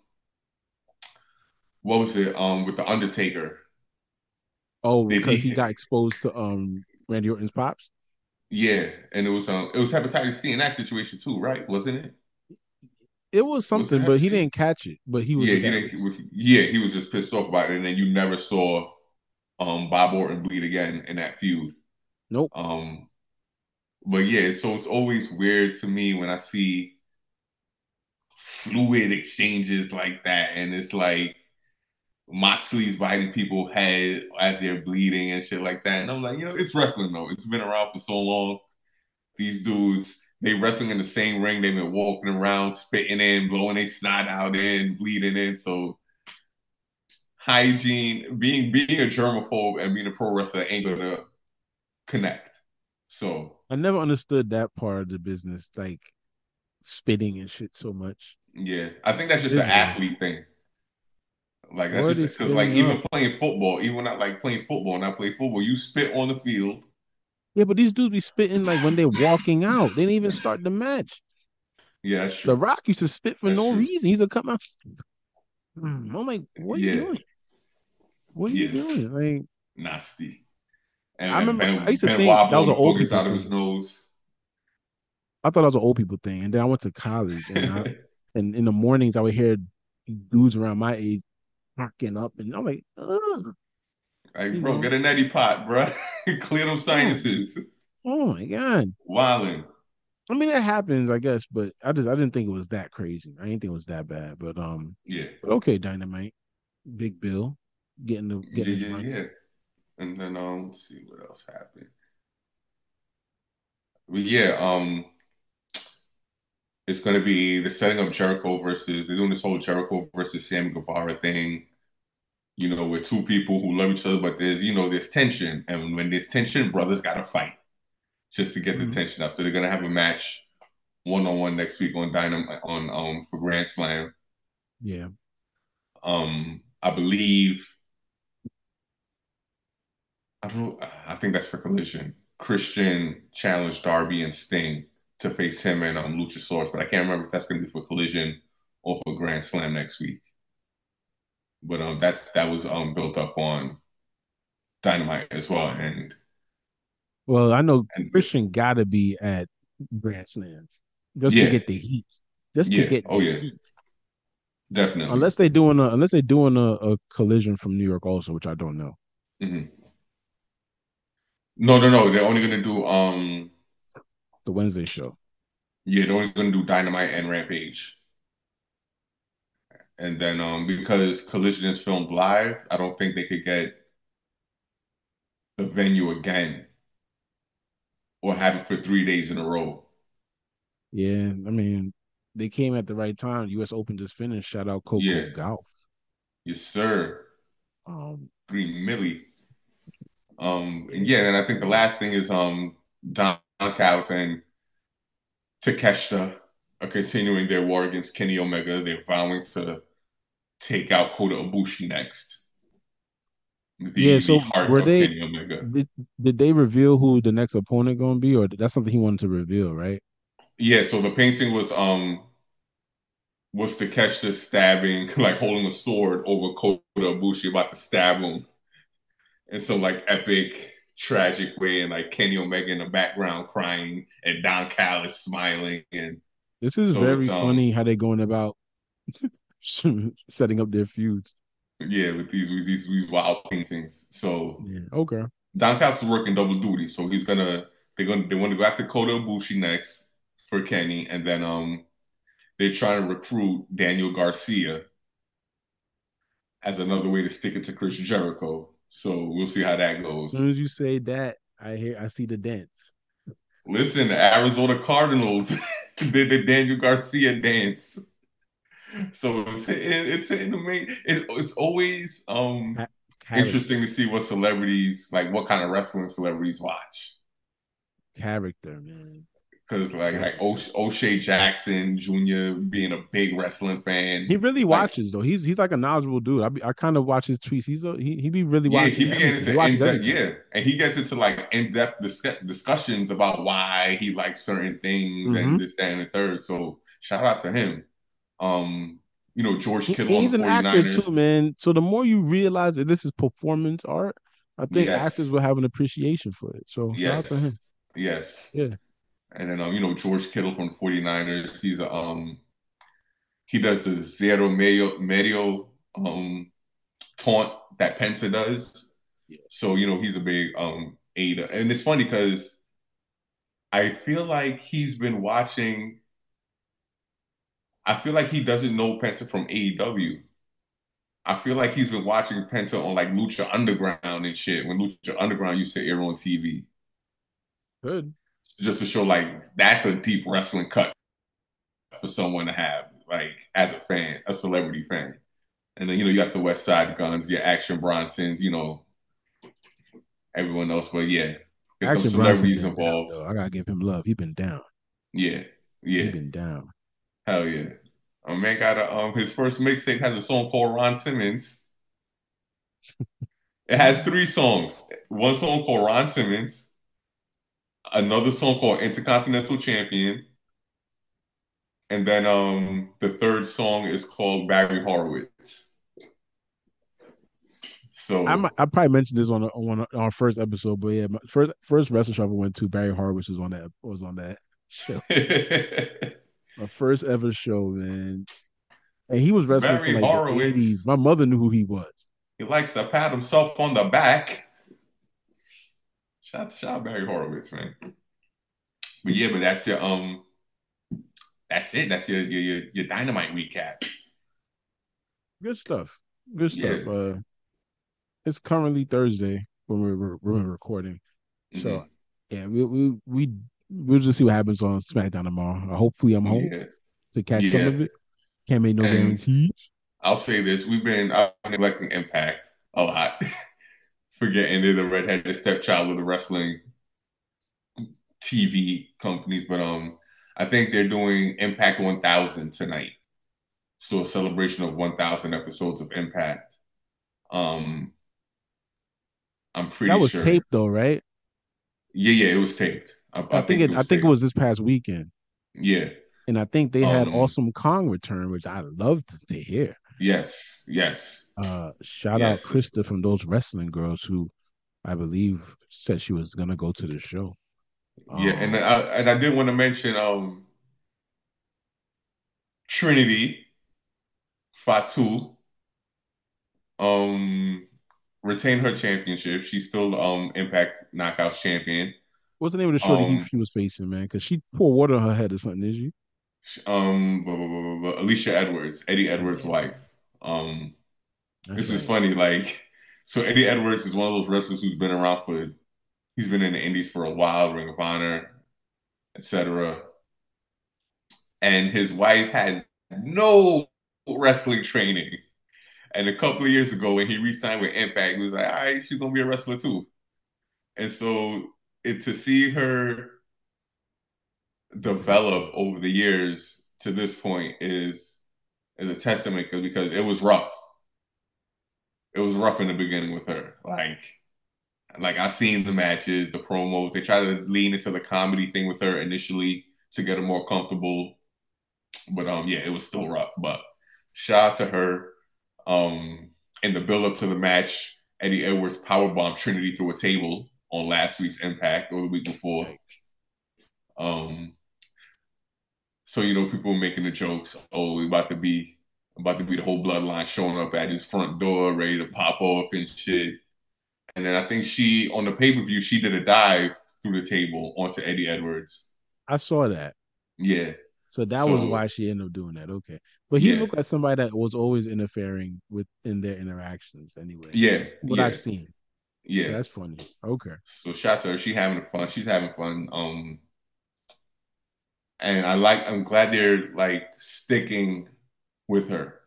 what was it? Um, with the Undertaker. Oh, because he- he got exposed to um Randy Orton's pops. Yeah, and it was um, it was hepatitis C in that situation too, right? Wasn't it? It was something, it but he didn't catch it. But he was yeah, he at didn't. Yeah, he was just pissed off about it, and then you never saw um Bob Orton bleed again in that feud. Nope. Um, but yeah, so it's always weird to me when I see fluid exchanges like that, and it's like Moxley's biting people head as they're bleeding and shit like that, and I'm like, you know, it's wrestling though. It's been around for so long. These dudes, they wrestling in the same ring. They've been walking around, spitting in, blowing their snot out in, bleeding in. So hygiene, being being a germaphobe and being a pro wrestler ain't gonna connect. So I never understood that part of the business, like spitting and shit so much. yeah, I think that's just It an athlete thing. Like that's just because like up. even playing football, even not like playing football and I play football, you spit on the field. Yeah, but these dudes be spitting like when they're walking out. They didn't even start the match. Yeah, The. Rock used to spit for That's no true. reason. He's a come out. Hmm, I'm like, what are you doing? What are you yeah, doing? Like, nasty. I And, and remember I used to think Benoit that was an old people out of his nose. I thought that was an old people thing. And then I went to college and I and in the mornings I would hear dudes around my age barking up and I'm like, Ugh, Like, you bro, know, get a neti pot, bro. Clear those sinuses. oh my God. Wildin'. I mean that happens, I guess, but I just I didn't think it was that crazy. I didn't think it was that bad. But um Yeah. but okay, Dynamite. Big Bill getting the getting yeah, run. yeah. And then um, let's see what else happened. But yeah, um, it's gonna be the setting of Jericho versus they're doing this whole Jericho versus Sammy Guevara thing. You know, with two people who love each other, but there's you know there's tension, and when there's tension, brothers gotta fight just to get the Mhm. tension out. So they're gonna have a match one on one next week on Dynamite on um for Grand Slam. Yeah. Um, I believe I don't know. I think that's for Collision. Christian challenged Darby and Sting to face him and um, Luchasaurus, but I can't remember if that's going to be for Collision or for Grand Slam next week. But um, that's that was um built up on Dynamite as well, and Well, I know and Christian gotta be at Grand Slam just to get the heat. Just to get oh yeah, heat. definitely. Unless they doing a unless they're doing a, a collision from New York also, which I don't know. hmm No, no, no. They're only going to do um The Wednesday show. yeah, they're only going to do Dynamite and Rampage. And then um because Collision is filmed live, I don't think they could get the venue again or have it for three days in a row. Yeah, I mean, they came at the right time. U.S. Open just finished. Shout out Coco Yeah, Gauff. yes, sir. Um, Three milli. Um, and yeah, and I think the last thing is um Don Callis and Takeshita are continuing their war against Kenny Omega. They're vowing to take out Kota Ibushi next. yeah. The the So heart were they? Omega. Did, did they reveal who the next opponent going to be, or that's something he wanted to reveal, right? Yeah, so the painting was um was Takeshita stabbing, like holding a sword over Kota Ibushi, about to stab him in some like epic, tragic way, and like Kenny Omega in the background crying, and Don Callis smiling, and This is so very um funny how they going about setting up their feuds. yeah with these with these, these wild paintings. So Yeah. Okay. Don Callis is working double duty, so he's gonna they're gonna they want to go after Kota Ibushi next for Kenny, and then um they're trying to recruit Daniel Garcia as another way to stick it to Chris Jericho. So we'll see how that goes. As soon as you say that, I hear I see the dance. Listen, the Arizona Cardinals did the Daniel Garcia dance. So it's it's it's, it's always um Ha- interesting to see what celebrities like what kind of wrestling celebrities watch. character, man. Because like like Character. O'Sh- O'Shea Jackson Jr. being a big wrestling fan, He really like watches though. He's he's like a knowledgeable dude. I be, I kind of watch his tweets. He's a, he he be really yeah, watching he. He into in depth, yeah, and he gets into like in depth dis- discussions about why he likes certain things Mm-hmm. and this, that, and the third. So shout out to him. Um, you know, George Kittle he's an actor 49ers. too, man. So the more you realize that this is performance art, I think actors will have an appreciation for it. So shout out to him. yes, yes. Yeah. And then um, you know, George Kittle from the 49ers, he's a um he does the zero medio medio um taunt that Penta does. Yeah. So, you know, he's a big um Ada. And it's funny because I feel like he's been watching I feel like he doesn't know Penta from AEW. I feel like he's been watching Penta on like Lucha Underground and shit when Lucha Underground used to air on TV. Good. Just to show like that's a deep wrestling cut for someone to have, like as a fan, a celebrity fan. And then you know you got the Westside Gunns, your Action Bronsons, you know everyone else. But yeah, Action Bronson celebrities been down involved. I gotta give him love. He been down. Yeah, He yeah, been down. Hell yeah. A man got a um his first mixtape has a song called Ron Simmons. It has three songs. One song called Ron Simmons, another song called Intercontinental Champion, and then um the third song is called Barry Horowitz. So I might, I probably mentioned this on a, on, a, on our first episode, but yeah, my first first wrestling show I went to, Barry Horowitz was on that was on that show. my first ever show, man. And he was wrestling Barry from like Horowitz. the eighties. My mother knew who he was. he likes to pat himself on the back. Shout shout out Barry Horowitz, man. But yeah, but that's your um that's it. That's your your your, your dynamite recap. Good stuff. Good stuff. Yeah. Uh, it's currently Thursday when we're, we're, we're recording. So Mhm. yeah, we we we we'll just see what happens on SmackDown tomorrow. Uh, hopefully, I'm home Yeah. to catch some of it. Can't make no And- guarantees. I'll say this: we've been I've been neglecting Impact a lot, forgetting they're the redheaded stepchild of the wrestling TV companies. But um, I think they're doing Impact 1000 tonight, so a celebration of 1000 episodes of Impact. Um, I'm pretty That was sure. taped though, right? Yeah, yeah, it was taped. I, I, think it. I think it was this past weekend, Yeah. and I think they had Um, Awesome Kong return, which I loved to hear. Yes. Yes. Uh, shout Yes. out Krista from those wrestling girls who I believe said she was gonna go to the show. Yeah, and Um, I and I did want to mention um Trinity Fatu um retained her championship. She's still um Impact Knockouts champion. What's the name of the shorty he- um, she was facing, man? Because she poured water on her head or something, did she? Um, blah, blah, blah, Alicia Edwards, Eddie Edwards' wife. Um, That's this is funny. Like, so Eddie Edwards is one of those wrestlers who's been around for. He's been in the Indies for a while, Ring of Honor, etc. And his wife had no wrestling training. And a couple of years ago, when he re-signed with Impact, he was like, "All right, she's gonna be a wrestler too." And so, it to see her develop over the years to this point is is a testament 'cause- because it was rough. It was rough in the beginning with her. Like, like I've seen the matches, the promos. They try to lean into the comedy thing with her initially to get her more comfortable. But um, yeah, it was still rough. But shout out to her. Um, in the build up to the match, Eddie Edwards powerbomb Trinity through a table on last week's Impact or the week before. Um, so you know, people were making the jokes, oh, we about to be about to be the whole bloodline showing up at his front door, ready to pop off and shit. And then I think she on the pay-per-view, she did a dive through the table onto Eddie Edwards. I saw that. Yeah. So that was why she ended up doing that. Okay, but he Yeah. looked like somebody that was always interfering with in their interactions. Anyway, Yeah. what yeah. I've seen. Yeah. That's funny. Okay, So shout out to her. She having fun. She's having fun. Um, and I like. I'm glad they're like sticking with her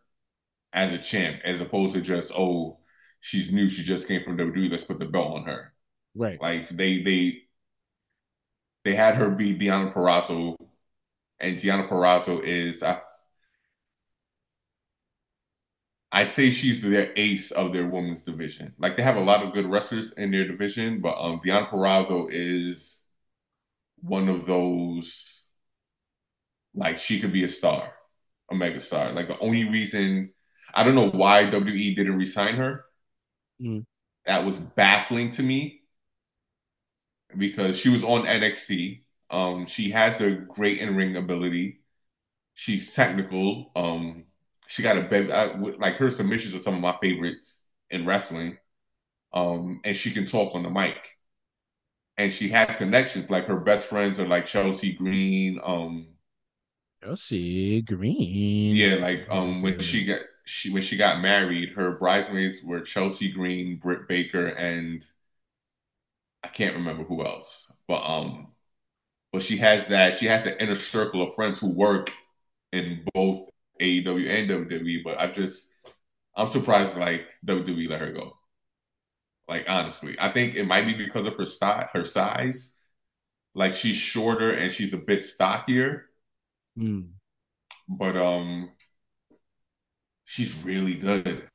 as a champ, as opposed to just oh, she's new. She just came from WWE. Let's put the belt on her. right. Like they they they had her beat Deanna Purrazzo, and Deanna Purrazzo is I I'd say she's their ace of their women's division. Like they have a lot of good wrestlers in their division, but um Deanna Purrazzo is one of those like she could be a star, a mega star. Like the only reason I don't know why WWE didn't resign her. Mm. That was baffling to me because she was on NXT. Um, she has a great in-ring ability. She's technical. Um, she got a bev- I, like her submissions are some of my favorites in wrestling. Um, and she can talk on the mic. And she has connections. Like her best friends are like Chelsea Green. Um, Chelsea Green. yeah, like um, when she got she when she got married, her bridesmaids were Chelsea Green, Britt Baker, and I can't remember who else. But um, but she has that. She has an inner circle of friends who work in both AEW and WWE. But I just I'm surprised like WWE let her go. Like honestly, I think it might be because of her style, her size. Like she's shorter and she's a bit stockier. Mm. But um, she's really good.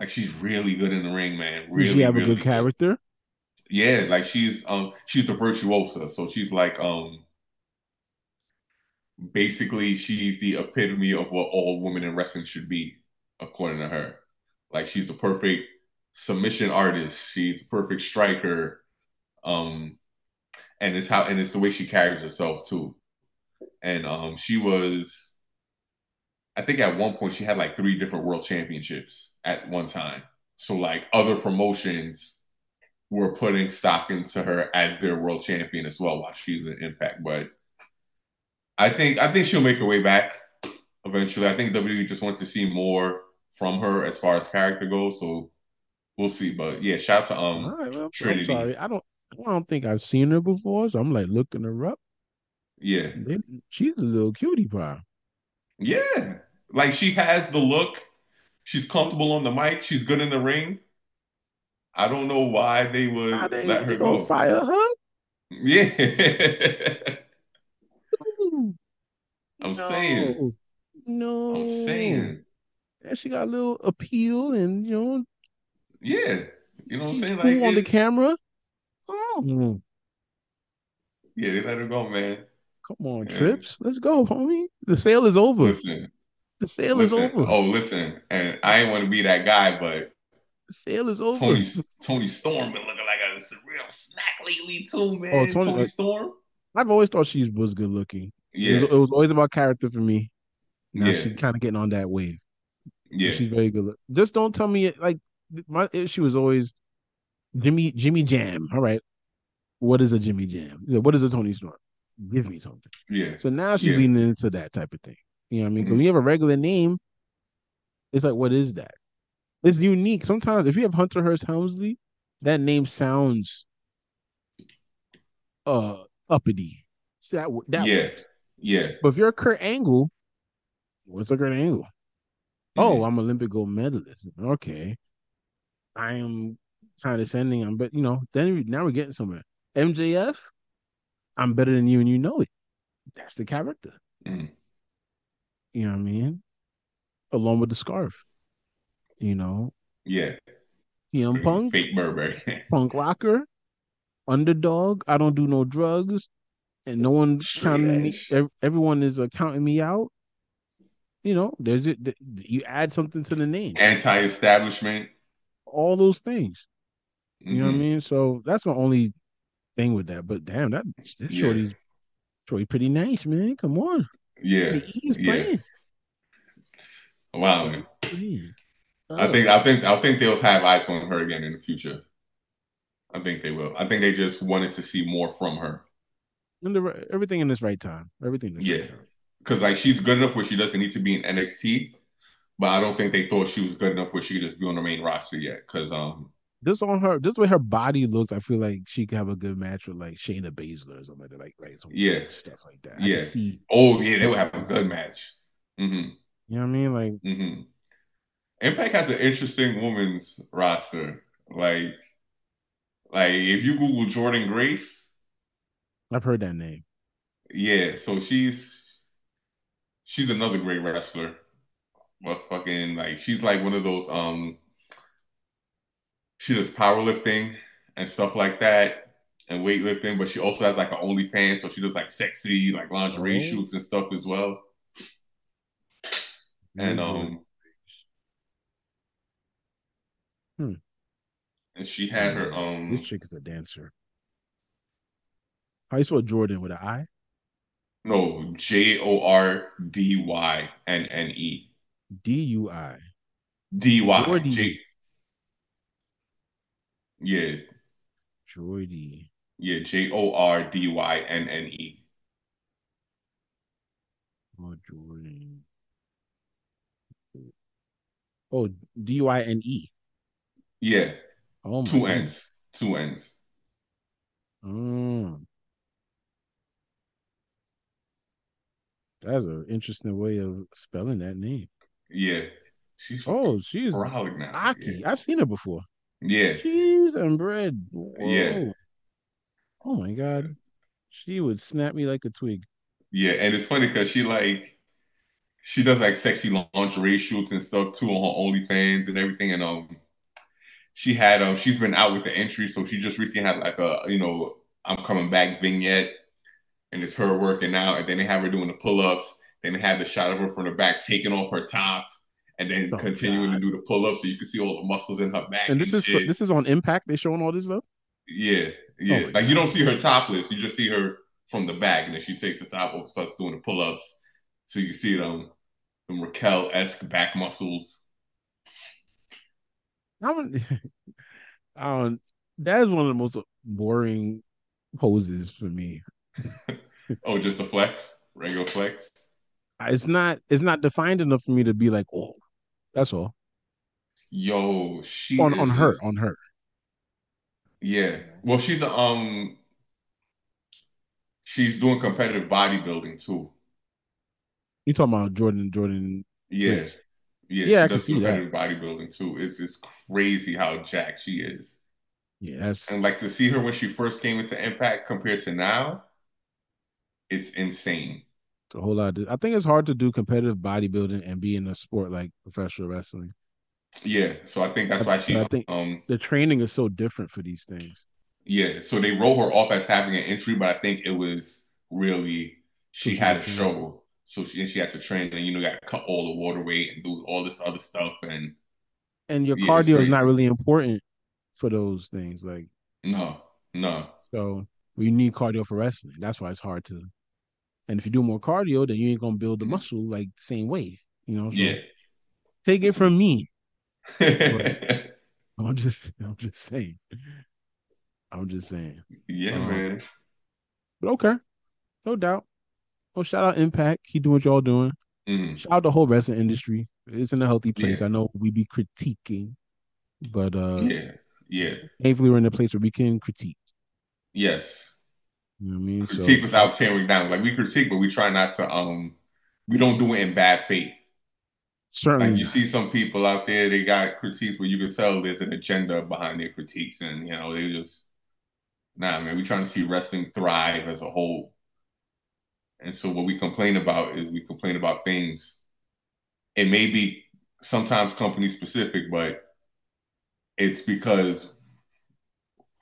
Like she's really good in the ring, man. Does she Really, have a good good. character? Yeah, like she's um she's the virtuosa. So she's like um basically she's the epitome of what all women in wrestling should be, according to her. Like she's the perfect submission artist. She's a perfect striker. Um, and it's how and it's the way she carries herself too. And um, she was, I think at one point she had like three different world championships at one time. So like other promotions were putting stock into her as their world champion as well while she was in Impact. But I think I think she'll make her way back eventually. I think WWE just wants to see more from her as far as character goes. So we'll see. But yeah, shout out to um right, well, I'm sorry. I don't I don't think I've seen her before, so I'm like looking her up. Yeah. She's a little cutie pie. Yeah. Like she has the look. She's comfortable on the mic. She's good in the ring. I don't know why they would they let her go. fire her? Yeah. Ooh, I'm saying. No, I'm saying. And she got a little appeal, and you know Yeah. You know what I'm she's saying? Like cool on the camera. Oh, yeah, they let her go, man. come on, And Trips. Let's go, homie. The sale is over. listen, The sale is over. Oh, listen. And I ain't want to be that guy, but The sale is over. Toni Toni Storm been looking like a real snack lately too, Oh, man. Toni, Toni Storm. I've always thought she was good looking. It was Yeah, it was always about character for me. Now yeah, she's kind of getting on that wave. Yeah. she's very good. Just don't tell me like my issue was always Jimmy Jimmy Jam. All right, what is a Jimmy Jam? What is a Toni Storm? Give me something. Yeah, So now she's yeah, leaning into that type of thing. You know what I mean? Because mhm, when you have a regular name, it's like, what is that? It's unique. Sometimes if you have Hunter Hearst Helmsley, that name sounds uh uppity. So that that yeah, works. Yeah, But if you're Kurt Angle, what's a Kurt Angle? Oh, mhm, I'm Olympic gold medalist. Okay. I am condescending. I'm but you know, then we- now we're getting somewhere. MJF, I'm better than you and you know it. That's the character. mhm, You know what I mean? Along with the scarf. You know, yeah. CM Punk, fake Burberry. punk rocker, underdog. I don't do no drugs, and no one counting me. Everyone is uh, counting me out. You know, there's it. You add something to the name. Anti-establishment. All those things. You know what I hmm mean? So that's my only thing with that. But damn, that this Yeah, shorty's shorty pretty nice, man. Come on, yeah, the E's yeah. playing. Wow, man. I think I think I think they'll have eyes on her again in the future. I think they will. I think they just wanted to see more from her. And the, everything in this right time. Everything in right Yeah, because like she's good enough where she doesn't need to be in NXT, but I don't think they thought she was good enough where she could just be on the main roster yet. Because um, This on her, this way her body looks. I feel like she could have a good match with like Shayna Baszler or something like that, like like some yeah, stuff like that. I yeah. see. Oh yeah, they would have a good match. hmm You know what I mean? Like hmm Impact has an interesting women's roster. Like like if you Google Jordynne Grace, I've heard that name. yeah, so she's she's another great wrestler. But fucking like she's like one of those um she does powerlifting and stuff like that and weightlifting, but she also has like an OnlyFans, so she does like sexy like lingerie Oh, shoots and stuff as well. And Jordynne. um Hmm. and she had her Mm, This um chick is a dancer. How you spell Jordan with an I? no J O R D Y N N E D U I. D Y. J yeah Jordy. yeah J O R D Y N N E Oh, Jordan. Oh, D I N E. yeah Oh two goodness. N's two N's Mm, that's an interesting way of spelling that name. yeah she's Oh, she's now yeah Aki. I've seen her before. yeah Cheese and bread. yeah Oh my God. She would snap me like a twig. yeah and it's funny because she like she does like sexy lingerie shoots and stuff too on her OnlyFans and everything. And um, she had um, she's been out with the entry, so she just recently had like a you know I'm coming back vignette, and it's her working out, and then they have her doing the pull ups. Then they have the shot of her from the back taking off her top, and then Oh, continuing God. to do the pull ups, so you can see all the muscles in her back And and this is shit. this is on Impact. They showing all this stuff. Yeah, Oh yeah. my Like you don't see her topless, you just see her from the back, and then she takes the top off, and starts doing the pull ups, so you see them them Raquel esque back muscles. I'm, I don't. That is one of the most boring poses for me. Oh, just a flex, regular flex. It's not. It's not defined enough for me to be like, oh, that's all. Yo, she On on her, on her. Yeah. Well, she's a, um she's doing competitive bodybuilding too. You talking about Jordynne Jordynne Yeah, Grace? yeah. Yeah, She I can does see that. competitive bodybuilding too. It's it's crazy how jacked she is. Yes. And like to see her when she first came into Impact compared to now, it's insane. a whole lot. Of, I think it's hard to do competitive bodybuilding and be in a sport like professional wrestling. Yeah. So I think that's why she. I think um the training is so different for these things. yeah. So they wrote her off as having an injury, but I think it was really she she had a show. So she she had to train and you know got to cut all the water weight and do all this other stuff and And your yeah, cardio is not really important for those things. Like No, no. so, you need cardio for wrestling. That's why it's hard to. And if you do more cardio, then you ain't gonna build the Mhm. muscle like the same way. You know. So Yeah. take it from me. I'm just. I'm just saying. I'm just saying. yeah, Um, man. but okay, no doubt. Well, shout out Impact. Keep doing what y'all doing. Mhm. Shout out the whole wrestling industry. It's in a healthy place. Yeah, I know we be critiquing, but uh yeah, yeah. thankfully we're in a place where we can critique. Yes. You know what I mean? Critique So without tearing down. Like we critique, but we try not to um we don't do it in bad faith. certainly Like you see some people out there, they got critiques where you can tell there's an agenda behind their critiques, and you know, they just nah man, we're trying to see wrestling thrive as a whole. And so what we complain about is we complain about things. It may be sometimes company specific, but it's because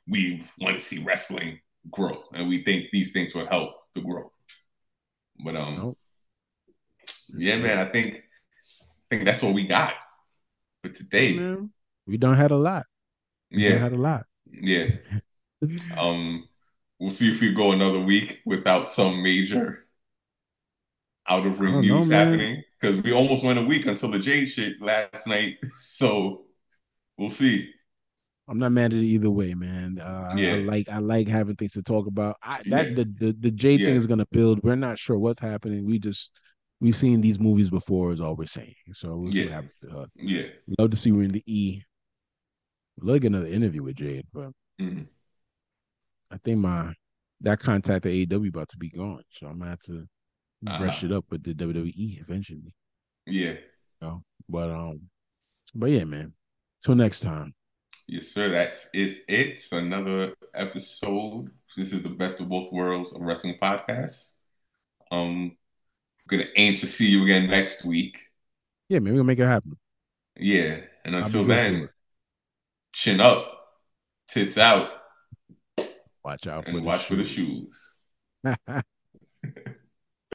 we want to see wrestling grow and we think these things will help the growth. But um Nope. yeah, man, I think I think that's what we got for today. man. We done had a lot. We Yeah, had a lot. yeah. Um we'll see if we go another week without some major out of room don't know, news happening. Because we almost went a week until the Jade shit last night. So we'll see. I'm not mad at it either way, man. Uh, I, I Yeah, like I like having things to talk about. I yeah, that the the, the J thing is gonna build. We're not sure what's happening. We just we've seen these movies before, is all we're saying. So we'll see what yeah. Uh, yeah. love to see we're in the E. Love to get another interview with Jade, but Mhm. I think my that contact at AEW about to be gone, so I'm gonna have to brush Uh-huh. it up with the WWE eventually. Yeah. Know? But um, but yeah, man. Till next time. Yes, sir. That's is it. It's another episode. This is the best of both worlds of wrestling podcast. Um, gonna aim to see you again next week. Yeah, man, gonna make it happen. Yeah, and until then, chin up, tits out, Watch out for and watch for the shoes.